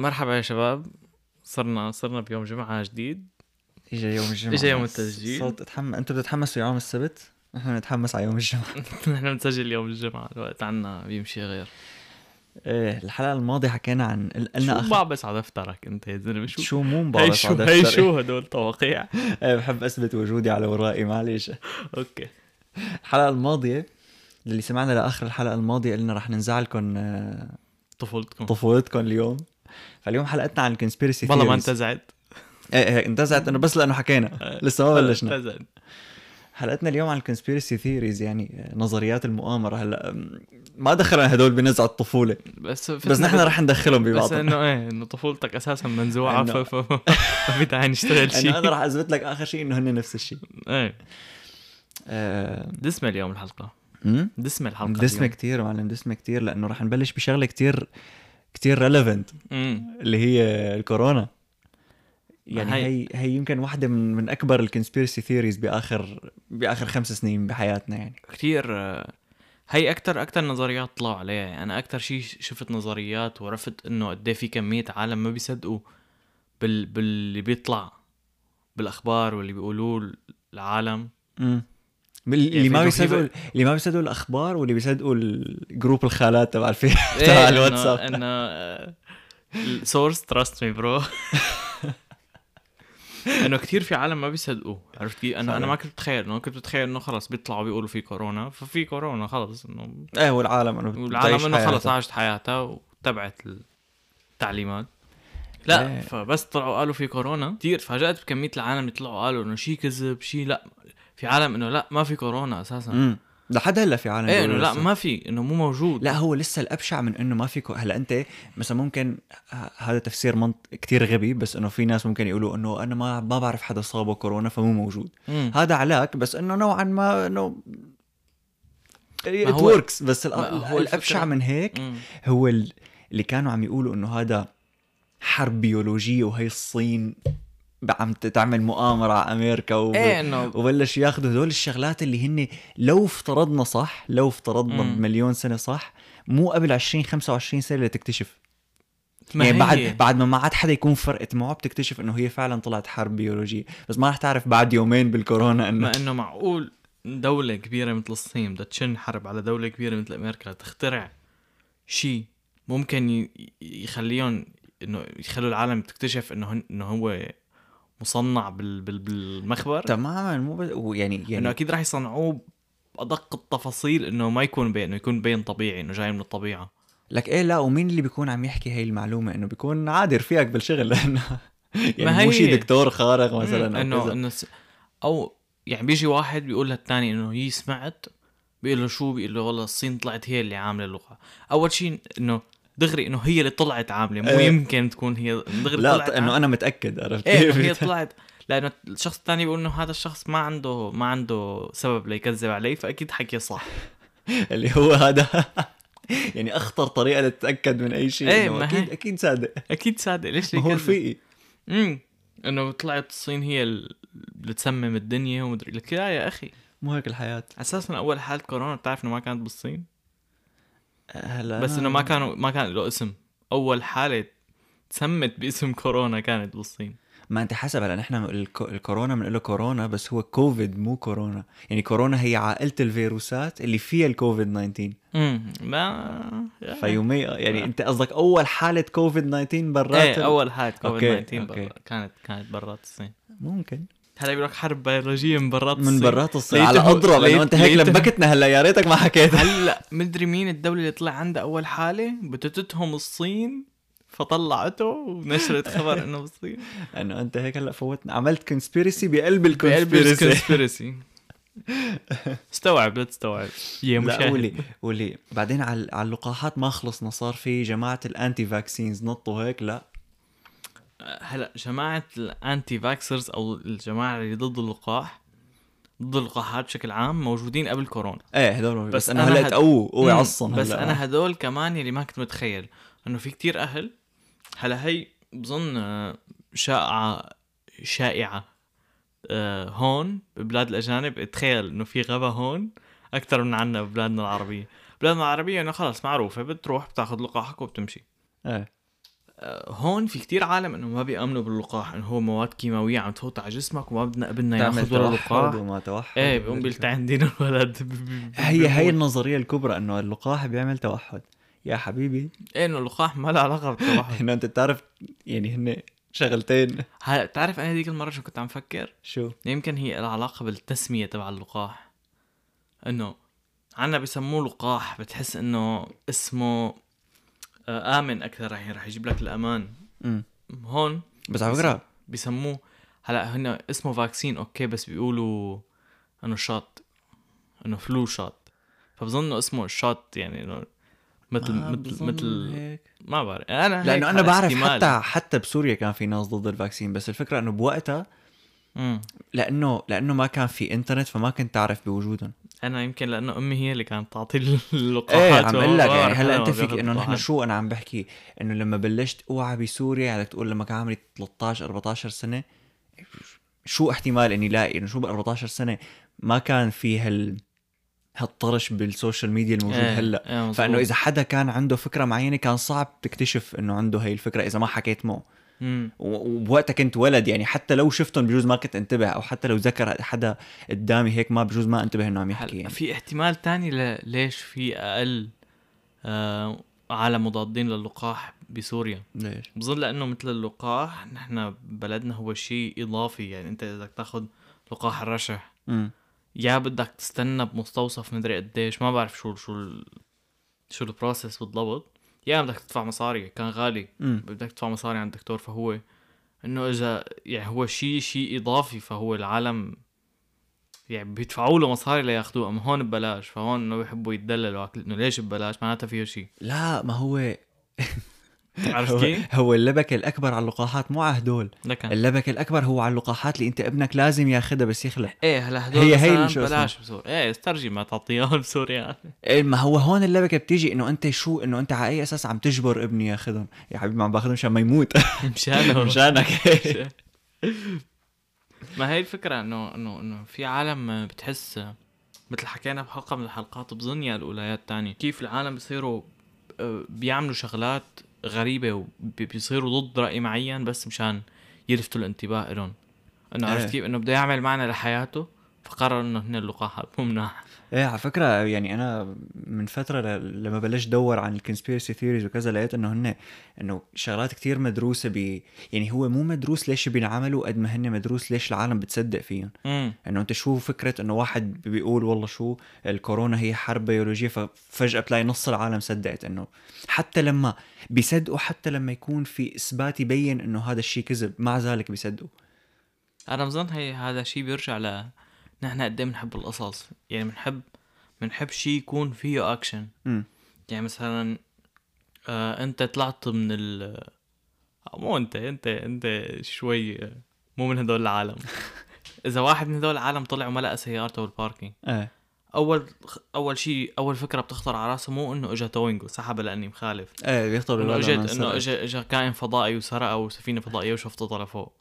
مرحبا يا شباب. صرنا صرنا بيوم جمعة جديد. اجى يوم الجمعة. إجا يوم التسجيل. صوت اتحم... أنتوا بتتحمسوا يوم السبت؟ نحن نتحمس على يوم الجمعة. نحن بنسجل يوم الجمعة. الوقت عنا بيمشي غير. إيه الحلقة الماضية حكينا عن قلنا شو أخ... بعبس على دفترك أنت يا زلمة؟ شو شو مو هي شو على هي دفتري. شو هدول توقيع إيه بحب أثبت وجودي على ورائي معلش أوكي. الحلقة الماضية اللي سمعنا لآخر الحلقة الماضية قلنا رح ننزعلكم آه، طفولتكم. طفولتكم اليوم. فاليوم حلقتنا عن ال conspiracy والله ما انتزعت. إيه إيه انتزعت إنه بس لأنه حكينا. لسه ما بلشنا. انتزعت. حلقتنا اليوم عن ال conspiracy theories يعني آه، نظريات المؤامرة. هلا ما دخلنا هدول بنزع الطفولة. بس بس نحن رح ندخلهم بس ببعض إنه إيه إنه طفولتك أساسا منزوعة إنه- ف- ف- ما في داعي نشتغل شيء. أنا رح أثبت لك آخر شيء إنه هن نفس الشيء. إيه. آه، دسمة اليوم؟ دسمة الحلقة دسمة اليوم. كتير معلم دسمة كتير لأنه رح نبلش بشغلة كتير كتير relevant. اللي هي الكورونا. يعني هي- هي هي يمكن واحدة من من أكبر ال conspiracy theories باخر بآخر خمس سنين بحياتنا يعني. كتير آه، هي أكتر أكتر نظريات طلعوا عليها. يعني أنا أكتر شيء شفت نظريات وعرفت إنه قد إيه في كمية عالم ما بيصدقوا بال باللي بيطلع بالأخبار واللي بيقولوه العالم. اللي يعني ما في- بيصدقوا اللي ما بيصدقوا الأخبار واللي بيصدقوا ال group الخالات تبع ال في إيه، تبع الواتساب إنه ال source trust me bro إنه كثير في عالم ما بيصدقوا عرفت كيف؟ أنا أنا. ما كنت بتخيل انه كنت بتخيل إنه خلص بيطلعوا بيقولوا في كورونا ففي كورونا خلص إنه إيه والعالم إنه والعالم إنه خلص. عاشت حياتها وتبعت التعليمات لا إيه. فبس طلعوا قالوا في كورونا كثير تفاجأت بكمية العالم اللي طلعوا قالوا إنه شيء كذب شيء لا في عالم إنه لا ما في كورونا أساسا امم لحد هلأ في عالم إيه إنه لا. ما في إنه مو موجود لا هو لسه الأبشع من إنه ما في كو... هلأ أنت مثلا ممكن ه- هذا تفسير منط... كتير غبي بس إنه في ناس ممكن يقولوا إنه أنا ما ما بعرف حدا صابه كورونا فمو موجود مم. هذا علاك بس إنه نوعا ما إنه هو- works بس هو الابشع الفكرة- من هيك مم. هو ال- اللي كانوا عم يقولوا إنه هذا حرب بيولوجية وهي الصين عم تعمل مؤامرة على أمريكا و... إيه إنه وبلش ياخذوا هدول الشغلات اللي هن لو افترضنا صح لو افترضنا مم. بمليون سنة صح مو قبل 20 25 سنة لتكتشف ما يعني هي. بعد بعد ما ما عاد حدا يكون فرقت معه بتكتشف إنه هي فعلا طلعت حرب بيولوجية بس ما رح تعرف بعد يومين بالكورونا إنه ما إنه معقول دولة كبيرة مثل الصين بدها تشن حرب على دولة كبيرة مثل أمريكا تخترع شيء ممكن يخليهم إنه يخلوا العالم تكتشف إنه هن- إنه هو مصنع بال بال بالمخبر. تماما مو بس ويعني إنه يعني أكيد راح يصنعوه بأدق التفاصيل إنه ما يكون بين إنه يكون بين طبيعي إنه جاي من الطبيعة. لك إيه لا ومين اللي بيكون عم يحكي هاي المعلومة؟ إنه بيكون عادي رفيقك بالشغل لأنه يعني ما مو هي- شيء دكتور خارق مثلا إنه. إنه أو يعني بيجي واحد بيقول للثاني إنه هي سمعت بيقول له شو؟ بيقول له والله الصين طلعت هي اللي عاملة اللغة. أول شيء إنه دغري إنه هي اللي طلعت عاملة مو إيه. يمكن تكون هي دغري لا طلعت إنه أنا متأكد عرفت إيه هي طلعت. لأنه الشخص الثاني بيقول إنه هذا الشخص ما عنده ما عنده سبب ليكذب علي فأكيد حكي صح. اللي هو هذا. يعني أخطر طريقة لتتأكد من أي شيء إيه، ما أكيد أكيد صادق. أكيد صادق ليش هو رفيقي امم إنه طلعت الصين هي اللي تسمم الدنيا ومدري لك لا يا أخي. مو هيك الحياة. أساسا أول حاله كورونا بتعرف إنه ما كانت بالصين؟ هلا بس إنه ما كانوا ما كان له اسم. أول حالة تسمت باسم كورونا كانت بالصين. ما أنت حسب هلا نحن الكو- الكورونا بنقول له كورونا بس هو كوفيد مو كورونا. يعني كورونا هي عائلة الفيروسات اللي فيها الكوفيد 19 امم ما فيومي يعني أنت قصدك أول حالة كوفيد 19 برات إيه أول حالة كوفيد okay، 19 okay. برا- كانت كانت برات الصين. ممكن. هذا بيقول لك حرب بيولوجية من برات الصين. من برات الصين. على أضرب ليت- أنت هيك لبكتنا هلا يا ريتك ما حكيت. هلا مدري مين الدولة اللي طلع عندها أول حالة؟ بتتهم الصين فطلعته ونشرت خبر إنه بالصين. انه أنت هيك هلا فوتنا. عملت conspiracy بقلب ال conspiracy استوعب لا تستوعب. يا لا مشاهد ولي ولي بعدين على على اللقاحات ما خلصنا صار في جماعة ال anti-vaxxers نطوا هيك لا. هلا جماعة ال anti-vaxxers أو الجماعة اللي ضد اللقاح ضد اللقاحات بشكل عام موجودين قبل كورونا. إيه هدول بس أنا هلا هد- تقووا قوي عصن بس. أنا هدول كمان يلي ما كنت متخيل إنه في كتير أهل هلا هي بظن آه، شائعة شائعة آه، هون ببلاد الأجانب. تخيل إنه في غبا هون أكثر من عنا ببلادنا العربية. بلادنا العربية إنه خلص معروفة بتروح بتاخذ لقاحك وبتمشي. إيه. هون في كتير عالم إنه ما بيأمنوا باللقاح إنه هو مواد كيماوية عم تفوت على جسمك وما بدنا ابننا ياخذ ولا لقاح وما توحد. إيه بيقوم بيلتعن دين الولد هي هي النظرية الكبرى إنه اللقاح بيعمل توحد. يا حبيبي. إيه إنه اللقاح ما له علاقة بالتوحد. إنه أنت بتعرف يعني هن شغلتين. هلا بتعرف أنا هذيك المرة شو كنت عم فكر؟ شو؟ يمكن هي لها علاقة بالتسمية تبع اللقاح. إنه عنا بيسموه لقاح بتحس إنه اسمه آمن أكثر يعني رح يجيب لك الأمان امم هون بس على فكرة بيسموه هلا هن اسمه vaccine okay بس بيقولوا إنه shot إنه flu shot فبظن اسمه shot يعني إنه مثل ما مثل مثل هيك. ما بعرف أنا هيك لأنه أنا بعرف احتمال. حتى حتى بسوريا كان في ناس ضد ال vaccine بس الفكرة إنه بوقتها مم. لأنه لأنه ما كان في انترنت فما كنت تعرف بوجودهم أنا يمكن لأنه أمي هي اللي كانت تعطي اللقاحات إيه عم أقول لك يعني هلا انت فيك إنه نحن. شو أنا عم بحكي؟ إنه لما بلشت أوعى بسوريا على تقول لما كان عمري 13 14 سنة شو احتمال إني لاقي؟ إنه شو ب 14 سنة؟ ما كان في هال هالطرش بال social media الموجود إيه، هلا. مظبوط. فإنه إذا حدا كان عنده فكرة معينة كان صعب تكتشف إنه عنده هي الفكرة إذا ما حكيت معه. وبوقتها كنت ولد يعني حتى لو شفتهم بجوز ما كنت انتبه أو حتى لو ذكر حدا قدامي هيك ما بجوز ما انتبه إنه عم يحكي يعني. في احتمال تاني ل- ليش في أقل آه عالم مضادين للقاح بسوريا ليش؟ بظن لأنه مثل اللقاح نحن بلدنا هو شيء إضافي يعني أنت إذا بدك تاخذ لقاح الرشح امم يا بدك تستنى بمستوصف مدري قديش ما بعرف شو شو ال... شو ال process بالضبط يا بدك تدفع مصاري كان غالي. بدك تدفع مصاري عند الدكتور فهو إنه إذا يعني هو شيء شيء إضافي فهو العالم يعني بيدفعوا له مصاري لياخذوه. أما هون ببلاش فهون إنه بيحبوا يتدللوا إنه ليش ببلاش؟ معناتها فيه شيء. لا ما هو عرفت هو, كيف؟ هو اللبك الأكبر على اللقاحات مو على هدول. لكن اللبك الأكبر هو على اللقاحات اللي أنت ابنك لازم ياخذها بس يخلع. إيه هلا هدول هي- هي شو. ببلاش بسوريا. إيه استرجي ما تعطيهم بسوريا. إيه ما هو هون اللبكة بتيجي إنه أنت شو إنه أنت على أي أساس عم تجبر ابني ياخذهم يا حبيبي ما عم باخذهم مشان ما يموت. مشانه مشانك. ما هي الفكرة إنه إنه إنه في عالم بتحس مثل حكينا بحلقة من الحلقات بظن يا الاولى الثانية كيف العالم بيصيروا آه، بيعملوا شغلات غريبة وبيصيروا ضد رأي معين بس مشان يلفتوا الانتباه لهم إنه إيه. عرفت كيف؟ إنه بده يعمل معنى لحياته فقرر إنه هن اللقاحات مو مناح. إيه على فكرة يعني أنا من فترة ل- لما بلشت أدور عن ال conspiracy theories وكذا لقيت إنه هن إنه شغلات كتير مدروسة ب يعني هو مو مدروس ليش بينعملوا قد ما هن مدروس ليش العالم بتصدق فيهم. إنه أنت شو فكرة إنه واحد بيقول والله شو الكورونا هي حرب بيولوجية ففجأة بتلاقي نص العالم صدقت إنه حتى لما بيصدقوا حتى لما يكون في إثبات يبين إنه هذا الشيء كذب مع ذلك بيصدقوا. أنا بظن هي هذا شيء بيرجع ل نحن قد إيه بنحب القصص؟ يعني بنحب بنحب شيء يكون فيه اكشن امم يعني مثلا آه أنت طلعت من ال آه، مو أنت أنت أنت شوي آه، مو من هدول العالم. إذا واحد من هدول العالم طلع وما لقى سيارته بال parking إيه. أول أول شيء أول فكرة بتخطر على راسه مو إنه اجى towing وسحبها لأني مخالف. إيه بيخطر إنه اجت إنه. اجى اجى كائن فضائي وسرقه وسفينة فضائية وشفطتها لفوق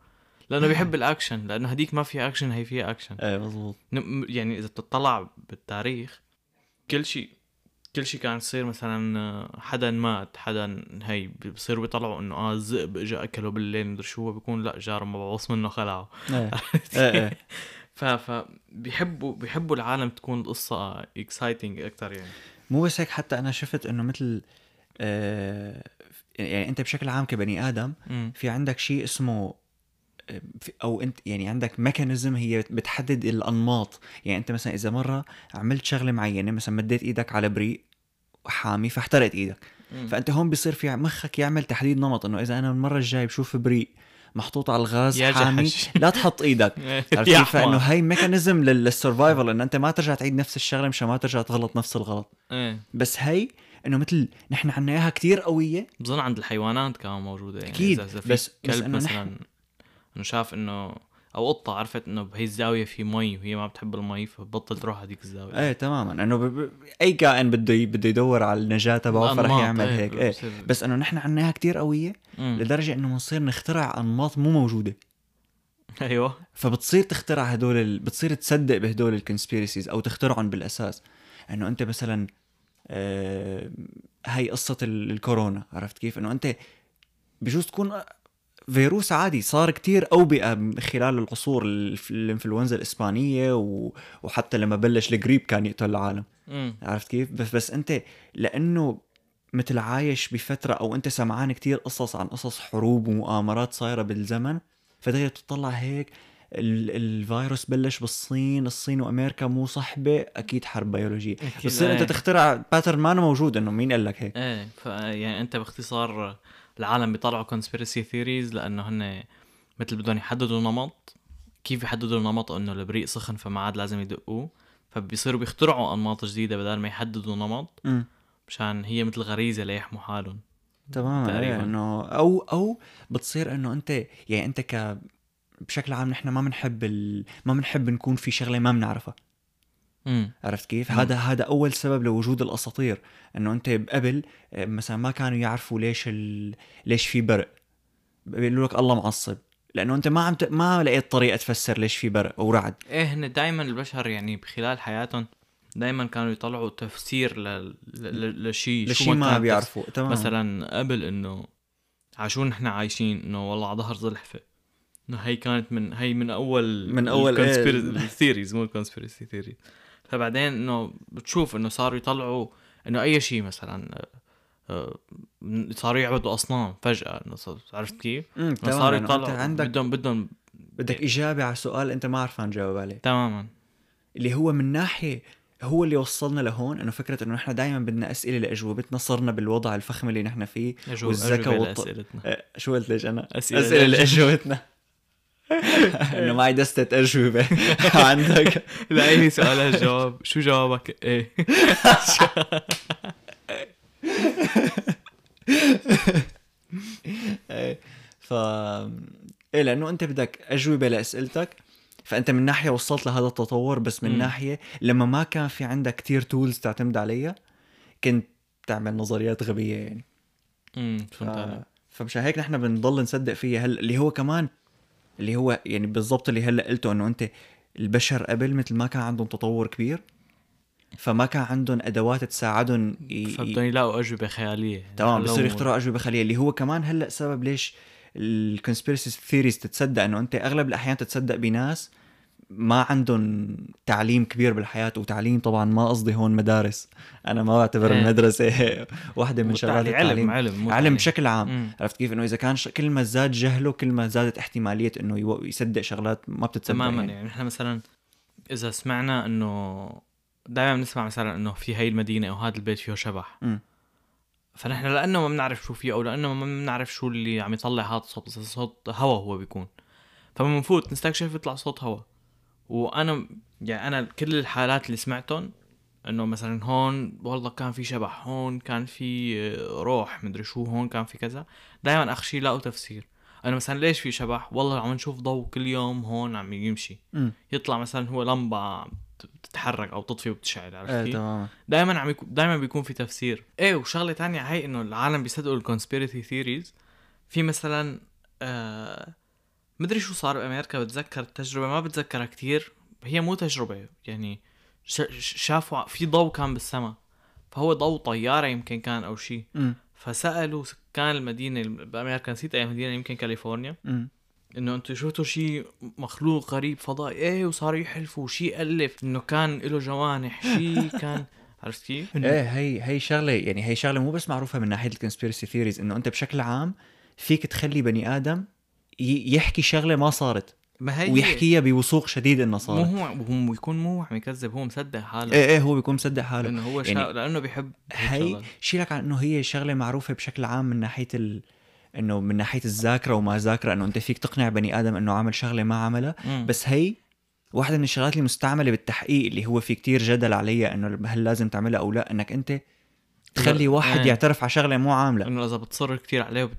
لأنه بيحب الأكشن لأنه هديك ما فيها أكشن هي فيها أكشن. إيه مضبوط يعني إذا بتطلع بالتاريخ كل شيء كل شيء كان يصير مثلا آه، حدا مات حدا هي بصيروا بيطلعوا إنه آه الذئب اجى أكله بالليل مدري شو هو بيكون لا جاره مبعوص منه خلعه. إيه. إيه إيه. ف ف بيحبوا بيحبوا العالم تكون القصة exciting أكثر يعني. مو بس هيك حتى أنا شفت إنه مثل آه يعني أنت بشكل عام كبني آدم امم في عندك شيء اسمه أو أنت يعني عندك mechanism هي بتحدد الأنماط. يعني أنت مثلا إذا مرة عملت شغلة معينة مثلا مديت إيدك على بريق حامي فاحترقت إيدك. فأنت هون بيصير في مخك يعمل تحديد نمط إنه إذا أنا المرة الجاية بشوف بريق محطوط على الغاز يا حامي جحش. لا تحط إيدك. عرفت كيف؟ فإنه. هاي mechanism لل survival إنه أنت ما ترجع تعيد نفس الشغلة مشان ما ترجع تغلط نفس الغلط. إيه. بس هي إنه مثل نحن عنا إياها كتير قوية. بظن عند الحيوانات كمان موجودة يعني إذا- في بس- بس كلب مثلا إنه شاف إنه أو قطة عرفت إنه بهي الزاوية في مي وهي ما بتحب المي فبطل تروح هذيك الزاوية. إيه تماما. إنه ب... ب... أي كائن بده ي... بده يدور على النجاة تبعه فرح يعمل إيه، هيك. إيه. بصير- بس إنه نحن عنا اياها كتير قوية مم. لدرجة إنه بنصير نخترع أنماط مو موجودة. أيوه. فبتصير تخترع هدول ال... بتصير تصدق بهدول ال conspiracies أو تخترعهم بالأساس. إنه أنت مثلا آه... هاي قصة ال... الكورونا عرفت كيف؟ إنه أنت بجوز تكون فيروس عادي صار كتير أوبئة خلال العصور الإنفلونزا الإسبانية و... وحتى لما بلش القريب كان يقتل العالم. امم عرفت كيف؟ بس بس أنت لأنه مثل عايش بفترة أو أنت سمعان كتير قصص عن قصص حروب ومؤامرات صايرة بالزمن فتقدر تطلع هيك ال- الفيروس بلش بالصين الصين وأمريكا مو صحبة أكيد حرب بيولوجية. أكيد، بتصير أنت إيه. تخترع pattern ما موجود إنه مين قال لك هيك؟ إيه ف يعني أنت باختصار العالم بيطلعوا conspiracy theories لأنه هن مثل بدهم يحددوا نمط. كيف يحددوا النمط إنه البريق سخن فما عاد لازم يدقوه. فبيصيروا بيخترعوا أنماط جديدة بدل ما يحددوا نمط. مشان هي مثل غريزة ليحموا حالهم. تماما تقريباً. إيه، إنه أو أو بتصير إنه أنت يعني أنت ك بشكل عام نحن ما بنحب ال... ما بنحب نكون في شغلة ما بنعرفها. امم عرفت كيف؟ مم. هذا هذا أول سبب لوجود الأساطير إنه أنت قبل آه، مثلا ما كانوا يعرفوا ليش ال... ليش في برق. بيقولوا لك الله معصب. لأنه أنت ما عم ت... ما لقيت طريقة تفسر ليش في برق أو رعد. إيه هن دائما البشر يعني بخلال حياتهم دائما كانوا يطلعوا تفسير ل... ل... ل... لشيء لشيء ما كان بيعرفوا. تمام. مثلا قبل إنه عشو نحن عايشين إنه والله على ظهر زلحفه هي كانت من هي من أول من أول إيه. الثيريز مو الكونسبيرسي ثيوري فبعدين إنه بتشوف إنه صاروا يطلعوا إنه أي شيء مثلا آه، آه، صاروا يعبدوا أصنام فجأة عرفت كيف؟ صاروا يطلعوا عندك بدهم بدهم بدك إجابة على سؤال أنت ما عرفان تجاوب عليه تماما اللي هو من ناحية هو اللي وصلنا لهون إنه فكرة إنه نحن دائما بدنا أسئلة لأجوبتنا صرنا بالوضع الفخم اللي نحن فيه أجوبة والط- آه، شو قلت ليش أنا؟ أسئلة أسئلة لأجوبة. لأجوبتنا انه معي دستة اجوبه عندك لا اي سؤال الجواب شو جوابك إيه ف إيه لأنه انت بدك اجوبه لاسئلتك فانت من ناحيه وصلت لهذا التطور بس من. ناحيه لما ما كان في عندك كتير تولز تعتمد عليها كنت تعمل نظريات غبيه يعني امم ف... فهمت عليك فمشان هيك نحن بنضل نصدق فيها هلا اللي هو كمان اللي هو يعني بالضبط اللي هلا قلته إنه أنت البشر قبل مثل ما كان عندهم تطور كبير فما كان عندهم أدوات تساعدهم ي... فبدهم يلاقوا أجوبة خيالية تمام بصير. يخترعوا أجوبة خيالية اللي هو كمان هلا سبب ليش ال conspiracy theories تتصدق إنه أنت أغلب الأحيان تتصدق بناس ما عندهم تعليم كبير بالحياة وتعليم طبعا ما قصدي هون مدارس أنا ما بعتبر إيه. المدرسة واحدة من شغلات التعليم علم علم علم. بشكل عام مم. عرفت كيف إنه إذا كان ش... كل ما زاد جهله كل ما زادت احتمالية إنه يو... يصدق شغلات ما بتتصدق تماما يعني. يعني نحن مثلا إذا سمعنا إنه دائما بنسمع مثلا إنه في هاي المدينة أو هذا البيت فيه شبح مم. فنحن لأنه ما بنعرف شو فيه أو لأنه ما بنعرف شو اللي عم يطلع هذا الصوت صوت هوا هو بيكون فلما بنفوت نستكشف يطلع صوت هوا وأنا يعني أنا كل الحالات اللي سمعتهم إنه مثلا هون والله كان في شبح هون كان في آه، روح مدري شو هون كان في كذا. دائما اخر شيء لاقوا تفسير. أنا مثلا ليش في شبح؟ والله عم نشوف ضوء كل يوم هون عم يمشي. مم. يطلع مثلا هو لمبة عم تتحرك أو تطفي وبتشعل عرفت إيه؟ تمام دائما عم يكون دائما بيكون في تفسير. إيه وشغلة تانية هي إنه العالم بيصدقوا ال conspiracy theories في مثلا آه مدري شو صار بأمريكا بتذكر التجربة ما بتذكرها كتير هي مو تجربة يعني شافوا في ضوء كان بالسماء فهو ضوء طيارة يمكن كان أو شيء. فسألوا سكان المدينة بأمريكا نسيت أي مدينة يمكن كاليفورنيا مم. إنه أنتم شفتوا شيء مخلوق غريب فضائي إيه وصاروا يحلفوا شيء ألف إنه كان له جوانح شيء كان عرفت كيف؟ إيه هي هي شغلة يعني هي شغلة مو بس معروفة من ناحية ال conspiracy theories إنه أنت بشكل عام فيك تخلي بني آدم يحكي شغلة ما صارت ما هي ويحكيها بوثوق شديد انه مو صارت هو هو بيكون مو عم يكذب هو مصدق حاله إيه إيه هو بيكون مصدق حاله لأنه هو شا... يعني لأنه بيحب هي. شيلك عن إنه هي شغلة معروفة بشكل عام من ناحية ال... إنه من ناحية الذاكرة وما ذاكرة إنه أنت فيك تقنع بني آدم إنه عمل شغلة ما عملها. بس هي واحدة من الشغلات المستعملة بالتحقيق اللي هو في كتير جدل عليها إنه هل لازم تعملها أو لا إنك أنت تخلي واحد إيه. يعترف على شغلة مو عاملة إنه إذا بتصر كتير عليه.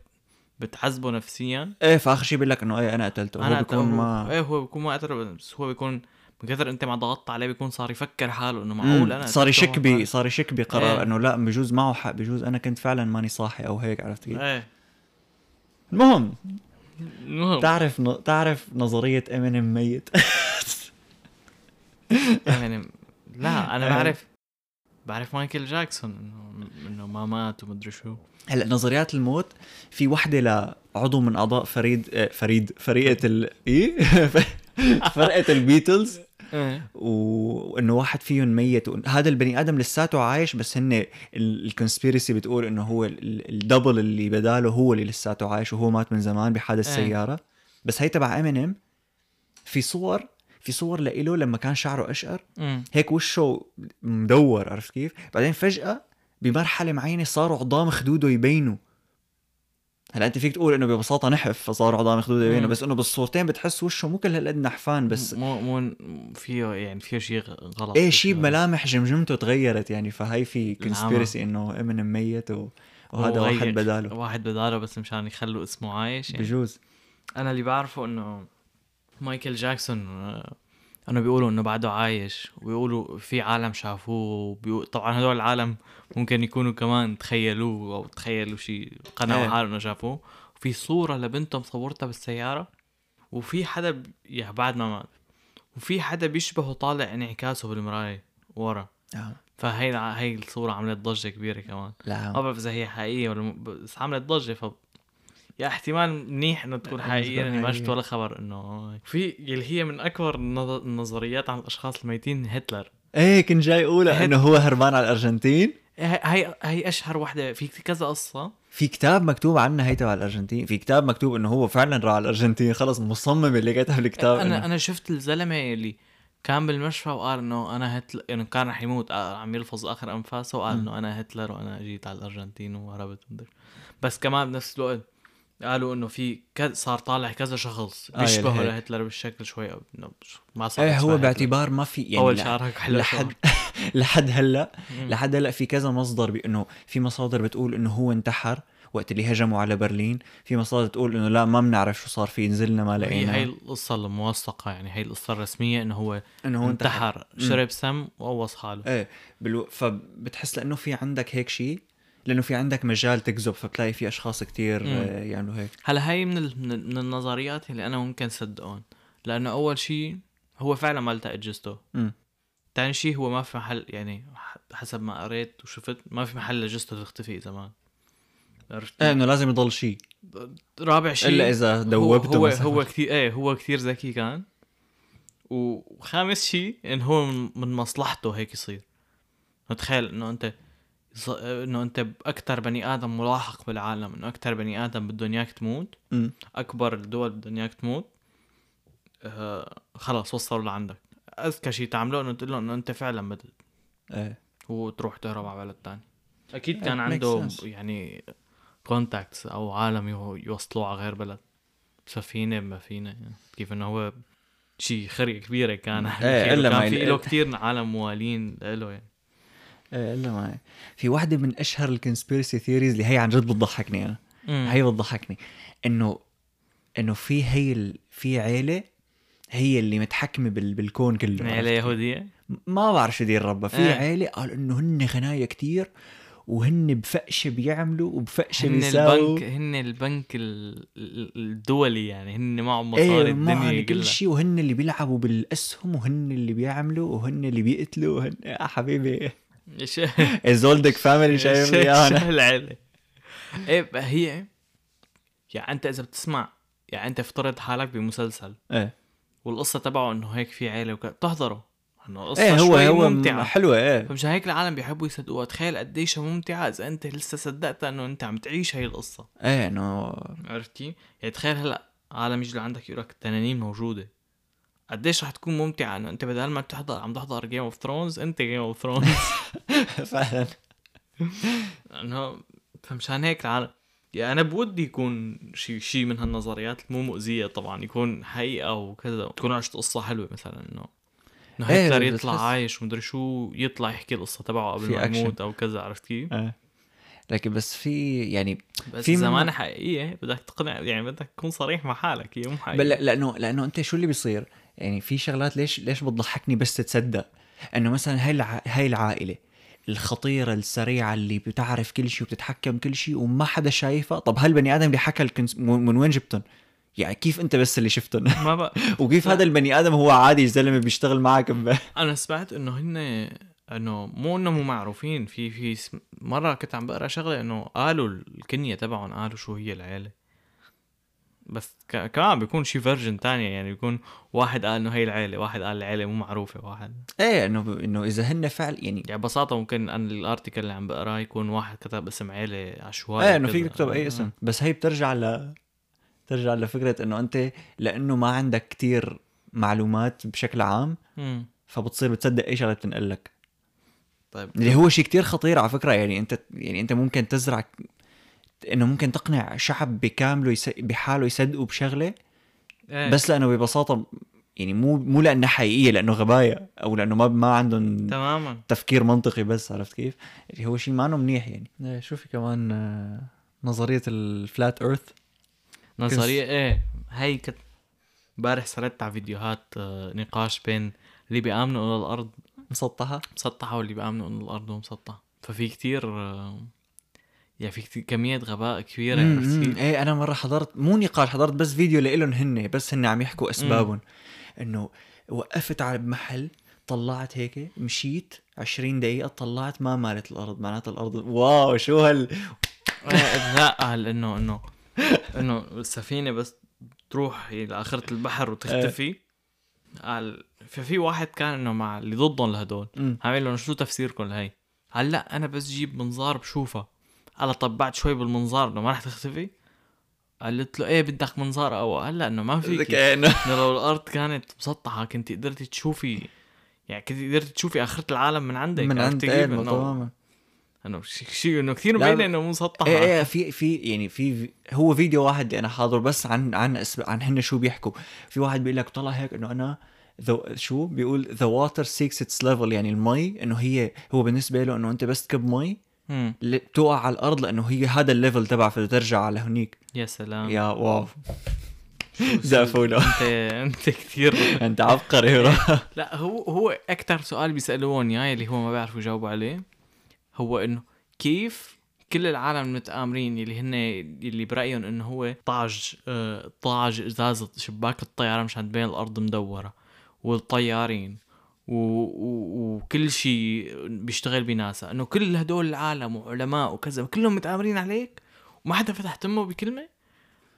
بتعذبه نفسيا إيه فأخر شيء بيقول لك إنه إيه أنا قتلته هو بيكون. ما إيه هو بيكون ما قدر بس هو بيكون من كثر أنت ما ضغطت عليه بيكون صار يفكر حاله إنه معقول. أنا صار يشك بي. صار يشك بقرار إيه. إنه لا بجوز معه حق بجوز أنا كنت فعلا ماني صاحي أو هيك عرفت كيف إيه المهم المهم تعرف ن... تعرف نظرية امينيم ميت يعني لا أنا إيه. بعرف بعرف مايكل جاكسون إنه إنه ما مات ومدري شو هلا نظريات الموت في وحدة لعضو من أعضاء فريد آه، فريد فريقة ال إيه؟ فرقة البيتلز. و- وإنه واحد فيهم ميت. هذا البني آدم لساته عايش بس هن ال conspiracy بتقول إنه هو ال- ال- ال double اللي بداله هو اللي لساته عايش وهو مات من زمان بحادث إيه. سيارة. بس هي تبع امينيم في صور في صور لإله لما كان شعره أشقر. هيك وشه مدور عرفت كيف؟ بعدين فجأة بمرحلة معينة صاروا عظام خدوده يبينوا. هلا أنت فيك تقول إنه ببساطة نحف فصاروا عظام خدوده يبينوا. بس إنه بالصورتين بتحس وشه مو كل هالقد نحفان بس مو مو فيه يعني فيه شيء غلط إيه شيء بملامح جمجمته تغيرت يعني فهي في conspiracy إنه امينيم ميت و... وهذا واحد بداله. واحد بداله بس مشان يخلوا اسمه عايش يعني. بجوز. أنا اللي بعرفه إنه مايكل جاكسون آه، أنه بيقولوا إنه بعده عايش وبيقولوا في عالم شافوه وبيقول طبعا هدول العالم ممكن يكونوا كمان تخيلوه أو تخيلوا شيء قنعوا إيه. حالهم انه شافوه. وفي صورة لبنته مصورتها بالسيارة وفي حدا ب- يعني بعد ما مات. وفي حدا بيشبهه طالع انعكاسه بالمراية ورا. آه. فهي هي الصورة عملت ضجة كبيرة كمان. ما لا بعرف إذا هي حقيقية ولا بس عملت ضجة. ف يا احتمال منيح إنه تكون حقيقية لاني ما شفت. ولا خبر إنه في اللي هي من أكبر النظ- النظريات عن الأشخاص الميتين هتلر. إيه كنت جاي أقولها إنه هو هربان على الأرجنتين. هي هي, أشهر وحدة في كذا قصة في كتاب مكتوب عنه هي تبع الأرجنتين في كتاب مكتوب إنه هو فعلا راح على الأرجنتين خلص مصمم اللي كتب الكتاب أنا إنه- أنا شفت الزلمة اللي كان بالمشفى وقال إنه أنا هتلر إنه كان رح يموت آه، عم يلفظ آخر أنفاسه وقال. إنه أنا هتلر وأنا جيت على الأرجنتين وهربت بس كمان بنفس الوقت قالوا إنه في كذا صار طالع كذا شخص آه، يعني بيشبهه هيك. لهتلر بالشكل شوي ما صار إيه هو. باعتبار ما في يعني أول شعرك حلو لحد لحد هلأ. لحد هلأ في كذا مصدر بانه في مصادر بتقول إنه هو انتحر وقت اللي هجموا على برلين. في مصادر تقول إنه لا ما بنعرف شو صار فيه نزلنا ما هي هي لقينا القصة الموثقة يعني هي القصة الرسمية إنه هو إنه هو انتحر. انتحر شرب سم وقوص حاله. إيه بالو... فبتحس لأنه في عندك هيك شيء لأنه في عندك مجال تكذب فبتلاقي في أشخاص كتير مم. آه، يعملوا هيك. هلا هي من ال- من ال- من النظريات اللي أنا ممكن صدقهم. لأنه أول شيء هو فعلا ما التقى جثته مم. ثاني شيء هو ما في محل يعني حسب ما قريت وشفت ما في محل لجثته تختفي ما عرفت إيه إنه لازم يضل شيء رابع شيء إلا إذا دوبته هو, مثلاً. هو كثير إيه هو كثير ذكي كان وخامس شيء انه هو من, مصلحته هيك يصير تخيل إنه أنت إنه أنت أكثر بني آدم ملاحق بالعالم إنه أكثر بني آدم بدهم اياك تموت. أكبر الدول بدهم اياك تموت آه خلاص وصلوا لعندك أذكى شيء تعمله إنه تقول له إنه أنت فعلا بدك إيه. وتروح تهرب على بلد تاني. أكيد It كان عنده. يعني contacts أو عالم يو- يوصلوه على غير بلد. سفينة ما فينا. يعني. كيف إنه هو شيء خرية كبيرة كان. إيه، إلا ما كان في له كثير عالم موالين له يعني. إيه إلا ما في واحدة من أشهر ال conspiracy theories اللي هي عن جد بتضحكني أنا. هي بتضحكني. انه إنه في هي ال... في عيلة هي اللي متحكمة بال... بالكون كله كيف؟ يهودية ما بعرف شو دير ربها في إيه. عيلة قال إنه هن خنايا كتير وهن بفقشة بيعملوا وبفقشة هن بيساووا. البنك هن البنك ال- ال- الدولي يعني هن معهم مصاري إيه الدنيا كل كلها. شيء وهن اللي بيلعبوا بالأسهم وهن اللي بيعملوا وهن اللي بيقتلوا وهن يا حبيبي. زولدك فاميلي شايف لي أنا؟ العيلة؟ إيه هي يعني أنت إذا بتسمع يعني أنت افترض حالك بمسلسل. إيه. والقصة تبعه إنه هيك في عيلة وكذا. بتحضره إنه قصه إيه هو هو ممتعة. حلوة إيه. فمشان هيك العالم بيحبوا يصدقوها. تخيل قديش ممتعة إذا أنت لسه صدقت إنه أنت عم تعيش هي القصة. إيه إنه عرفت كيف؟ يعني تخيل هلأ عالم يجي لعندك يقول لك التنانين موجودة. قديش رح تكون ممتعة إنه أنت بدل ما تحضر عم تحضر Game of Thrones أنت Game of Thrones فعلا. إنه فمشان هيك العالم يعني أنا بودي يكون شيء شيء من هالنظريات مو مؤذية طبعا يكون حقيقه وكذا تكون عشت قصة حلوة مثلا انه إنه إيه، هتلر يطلع عايش ومدري شو يطلع يحكي القصة تبعه قبل ما. يموت أو كذا عرفت كيف؟ إيه لكن بس في يعني بس في أنا حقيقية بدك تقنع يعني بدك تكون صريح مع حالك هي مو حقيقية بل لأنه لأنه أنت شو اللي بيصير يعني في شغلات ليش ليش بتضحكني بس تصدق إنه مثلا هاي الع... هاي العائلة الخطيرة السريعة اللي بتعرف كل شيء وبتتحكم كل شيء وما حدا شايفها. طب هالبني آدم اللي حكى الكنس... من وين جبتن؟ يعني كيف أنت بس اللي شفتن؟ ما بقى وكيف هذا البني آدم هو عادي زلمه بيشتغل معك. أنا سمعت إنه هن إنه مو إنه مو معروفين. في في مرة كنت عم بقرأ شغلة إنه قالوا الكنية تبعهم قالوا شو هي العيلة. بس كمان بيكون شي version تانية يعني بيكون واحد قال إنه هي العيلة واحد قال العيلة مو معروفة واحد. إيه إنه إنه إذا هن فعل يعني يعني ببساطة ممكن أنا ال article اللي عم بقراه يكون واحد كتب اسم عيلة عشوائي إيه إنه فيك. تكتب أي اسم. بس هي بترجع ل ترجع لفكرة إنه أنت لأنه ما عندك كتير معلومات بشكل عام مم. فبتصير بتصدق أي شغلة بتنقل لك. طيب. اللي هو شيء كتير خطير على فكرة يعني أنت يعني أنت ممكن تزرع إنه ممكن تقنع شعب بكامله يس... بحاله يصدقوا بشغلة؟ إيه. بس لأنه ببساطة يعني مو مو لأنها حقيقية لأنه غبايا أو لأنه ما ما عندهم تماما. تفكير منطقي بس عرفت كيف؟ اللي هو شيء ما منيح يعني. إيه شوفي كمان آه، نظرية الفلات ايرث نظرية إيه هي كنت امبارح سردت على فيديوهات آه، نقاش بين اللي بيآمنوا إنه الأرض مسطحة؟ مسطحة واللي بيآمنوا إنه الأرض مو مسطحة. ففي كتير آه، يعني في كميه غباء كبيرة عرفت امم كيف؟ إيه أنا مرة حضرت مو نقاش حضرت بس فيديو لإلهم هن بس هن عم يحكوا أسبابهم. إنه وقفت على محل طلعت هيك مشيت 20 دقيقة طلعت ما مالت الأرض معناتها الأرض. واو شو هال إيه، لا قال انه انه إنه السفينة بس تروح لاخره البحر وتختفي. قال ففي واحد كان إنه مع اللي ضدهم لهدول. عامل لهم شو تفسيركم لهي؟ قال لا أنا بس جيب منظار بشوفها قال طب بعد شوي بالمنظار إنه ما رح تختفي؟ قالت له إيه بدك منظار اول قال لا إنه ما فيك إنه. لو الأرض كانت مسطحة كنت قدرتي تشوفي يعني كنت قدرتي تشوفي آخرة العالم من عندك من عرفتي عند كيف؟ إيه تماما إنه شيء شي إنه كثير لا. إنه مو مسطحة. إيه إيه في في يعني في هو فيديو واحد اللي أنا حاضره بس عن عن أسب... عن هن شو بيحكوا. في واحد بيقول لك طلع هيك إنه أنا ذو شو؟ بيقول ذا واتر سيكس اتس ليفل يعني المي إنه هي هو بالنسبة له إنه أنت بس تكب مي بتوقع على الأرض لأنه هي هذا الليفل تبع فترجع على هنيك. يا سلام. يا واو. زافونا انت أنت كثير. أنت عبقري. برو. لا هو هو أكثر سؤال بيسالوهم اياه اللي هو ما بيعرفوا يجاوبوا عليه هو إنه كيف كل العالم المتآمرين اللي هن اللي برأيهم إنه هو طاج آه، طاج ازاز شباك الطيارة مشان تبين الأرض مدورة والطيارين. وكل شيء بيشتغل بناسا. إنه كل هدول العالم وعلماء وكذا كلهم متآمرين عليك وما حدا فتح تمه بكلمة؟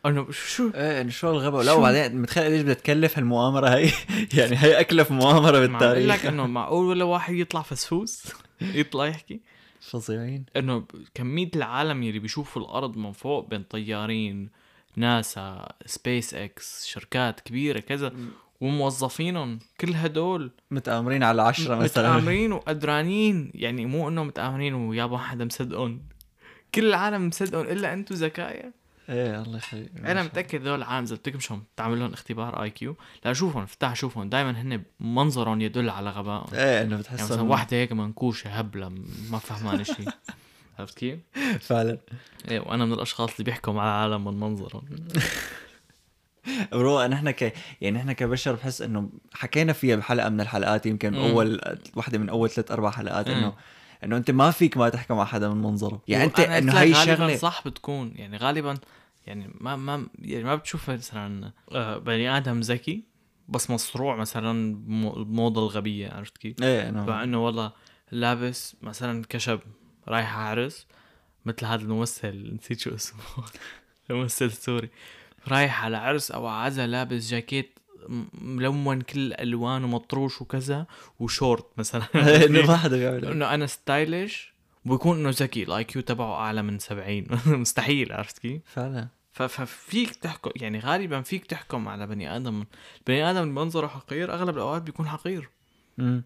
إنه شو إيه شو الغباء؟ لا؟ وبعدين متخيل قديش بدها تكلف هالمؤامرة هي يعني هي اكلف مؤامرة بالتاريخ. لك إنه معقول ولا واحد يطلع فسفوس؟ يطلع يحكي. فظيعين. إنه كمية العالم اللي بيشوفوا الأرض من فوق بين طيارين ناسا سبيس إكس شركات كبيرة كذا. وموظفينهم كل هدول متآمرين على عشرة مثلا. متآمرين وقدرانين. يعني مو انه متآمرين ويابا حدا مصدقهم. كل العالم مصدقهم إلا أنتم زكايا. إيه الله يخليك. أنا متأكد هدول العالم إذا بتمشوا تعمل لهم اختبار IQ لا شوفهم افتح شوفهم. دائما هن منظرهم يدل على غبائهم. إيه إنه يعني بتحس مثلا واحدة هيك منكوشة هبلة ما فهمان شيء عرفت كيف؟ فعلا. إيه وأنا من الأشخاص اللي بيحكوا مع العالم من منظرهم. برو نحن ك يعني نحن كبشر بحس إنه حكينا فيها بحلقة من الحلقات يمكن مم. أول واحدة من أول ثلاث أربع حلقات. إنه إنه أنت ما فيك ما تحكي مع حدا من منظره يعني أنت إنه هي غالباً شغلة صح بتكون يعني غالبا يعني ما ما يعني ما بتشوف مثلا آه، بني آدم ذكي بس مصروع مثلا بمو- بموضة الغبية عرفت كيف؟ إيه انه مع انه والله لابس مثلا كشب رايح عرس مثل هذا الممثل نسيت شو اسمه الممثل السوري رايح على عرس أو عزا لابس جاكيت ملون كل الالوان ومطروش وكذا وشورت مثلا. إيه، إنه ما حدا بيعمل. إنه أنا stylish وبيكون إنه ذكي. ال IQ تبعه أعلى من 70 مستحيل عرفت كيف؟ فعلا. ففيك تحكم يعني غالبا فيك تحكم على بني آدم. البني آدم منظره حقير أغلب الأوقات بيكون حقير. امم.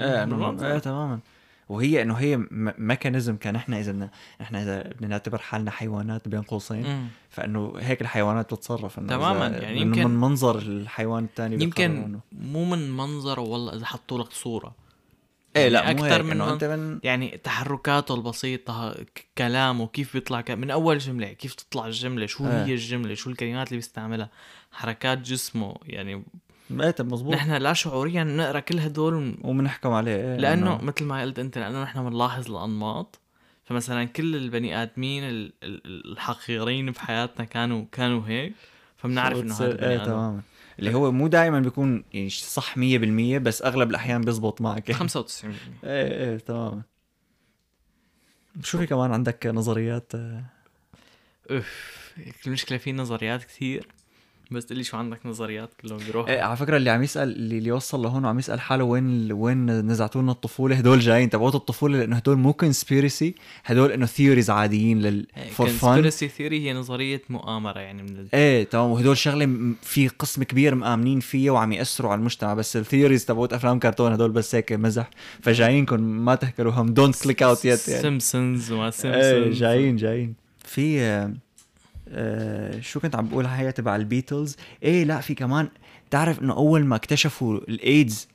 إيه تماما. وهي إنه هي ميكانيزم كان إحنا إذا بدنا إحنا إذا بدنا نعتبر حالنا حيوانات بين قوسين. فإنه هيك الحيوانات بتتصرف. إنه تماماً، يعني من- يمكن- من منظر الحيوان الثاني يمكن مو من منظره والله إذا حطوا لك صورة. إيه لا يعني أكتر هيك. من أنت من يعني تحركاته البسيطة ك- كلامه كيف بيطلع ك... من أول جملة كيف تطلع الجملة شو آه. هي الجملة شو الكلمات اللي بيستعملها حركات جسمه يعني إيه طب مزبوط نحن لا شعوريا نقرأ كل هدول وبنحكم عليه إيه لأنه إنه- مثل ما قلت أنت لأنه نحن بنلاحظ الأنماط. فمثلا كل البني ال- الحقيرين بحياتنا كانوا كانوا هيك. فبنعرف إنه هذا إيه تماما. اللي هو مو دائما بيكون يعني صح 100% بس أغلب الأحيان بيزبط معك. 95% إيه إيه تمام شو في كمان عندك نظريات؟ أوف المشكلة في نظريات كثير. بس تقول لي شو عندك نظريات كلهم بيروحوا إيه على فكرة اللي عم يسال اللي, اللي وصل لهون وعم يسأل حاله وين وين نزعتوا لنا الطفولة هدول جايين. تبعوت الطفولة؟ لأنه هدول مو conspiracy هدول إنه theories عاديين لل for fun conspiracy theory هي نظرية مؤامرة يعني من ال... إيه تمام. وهدول شغلة في قسم كبير مآمنين فيها وعم يأثروا على المجتمع. بس ال theories تبعوت أفلام كرتون هدول بس هيك مزح. فجايينكم ما تاكلوا هم. don't click out yet يعني. سيمبسونز وما إيه سيمبسونز جايين جايين. في آه، شو كنت عم بقول هي تبع البيتلز؟ إيه لا في كمان تعرف إنه أول ما اكتشفوا الايدز.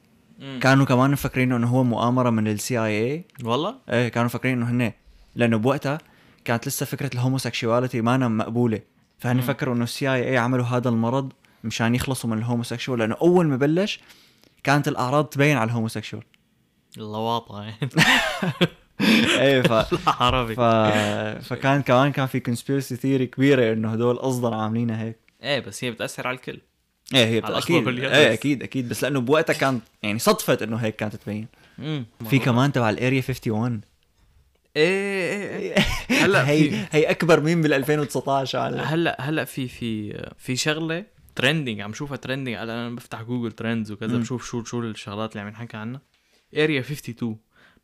كانوا كمان مفكرين إنه هو مؤامرة من ال CIA والله؟ إيه كانوا مفكرين إنه هن لأنه بوقتها كانت لسه فكرة ال homosexuality ما مقبولة. فهن. فكروا إنه ال CIA عملوا هذا المرض مشان يخلصوا من ال homosexual لأنه أول ما بلش كانت الأعراض تبين على ال homosexual اللواطه يعني. إيه ف... عربي. ف... فكان كمان كان في conspiracy theory كبيرة إنه هدول قصدا عاملينها هيك. إيه بس هي بتأثر على الكل. إيه هي أكيد. إيه. أكيد أكيد. بس لأنه بوقتها كان يعني صدفت إنه هيك كانت تبين. في كمان تبع ال Area 51 إيه إيه إيه. هلا هي هي أكبر مين بال 2019 على هلا هلا في في في شغلة trending عم شوفها trending أنا بفتح Google Trends وكذا. بشوف شو شو الشغلات اللي عم ينحكى عنها. Area 52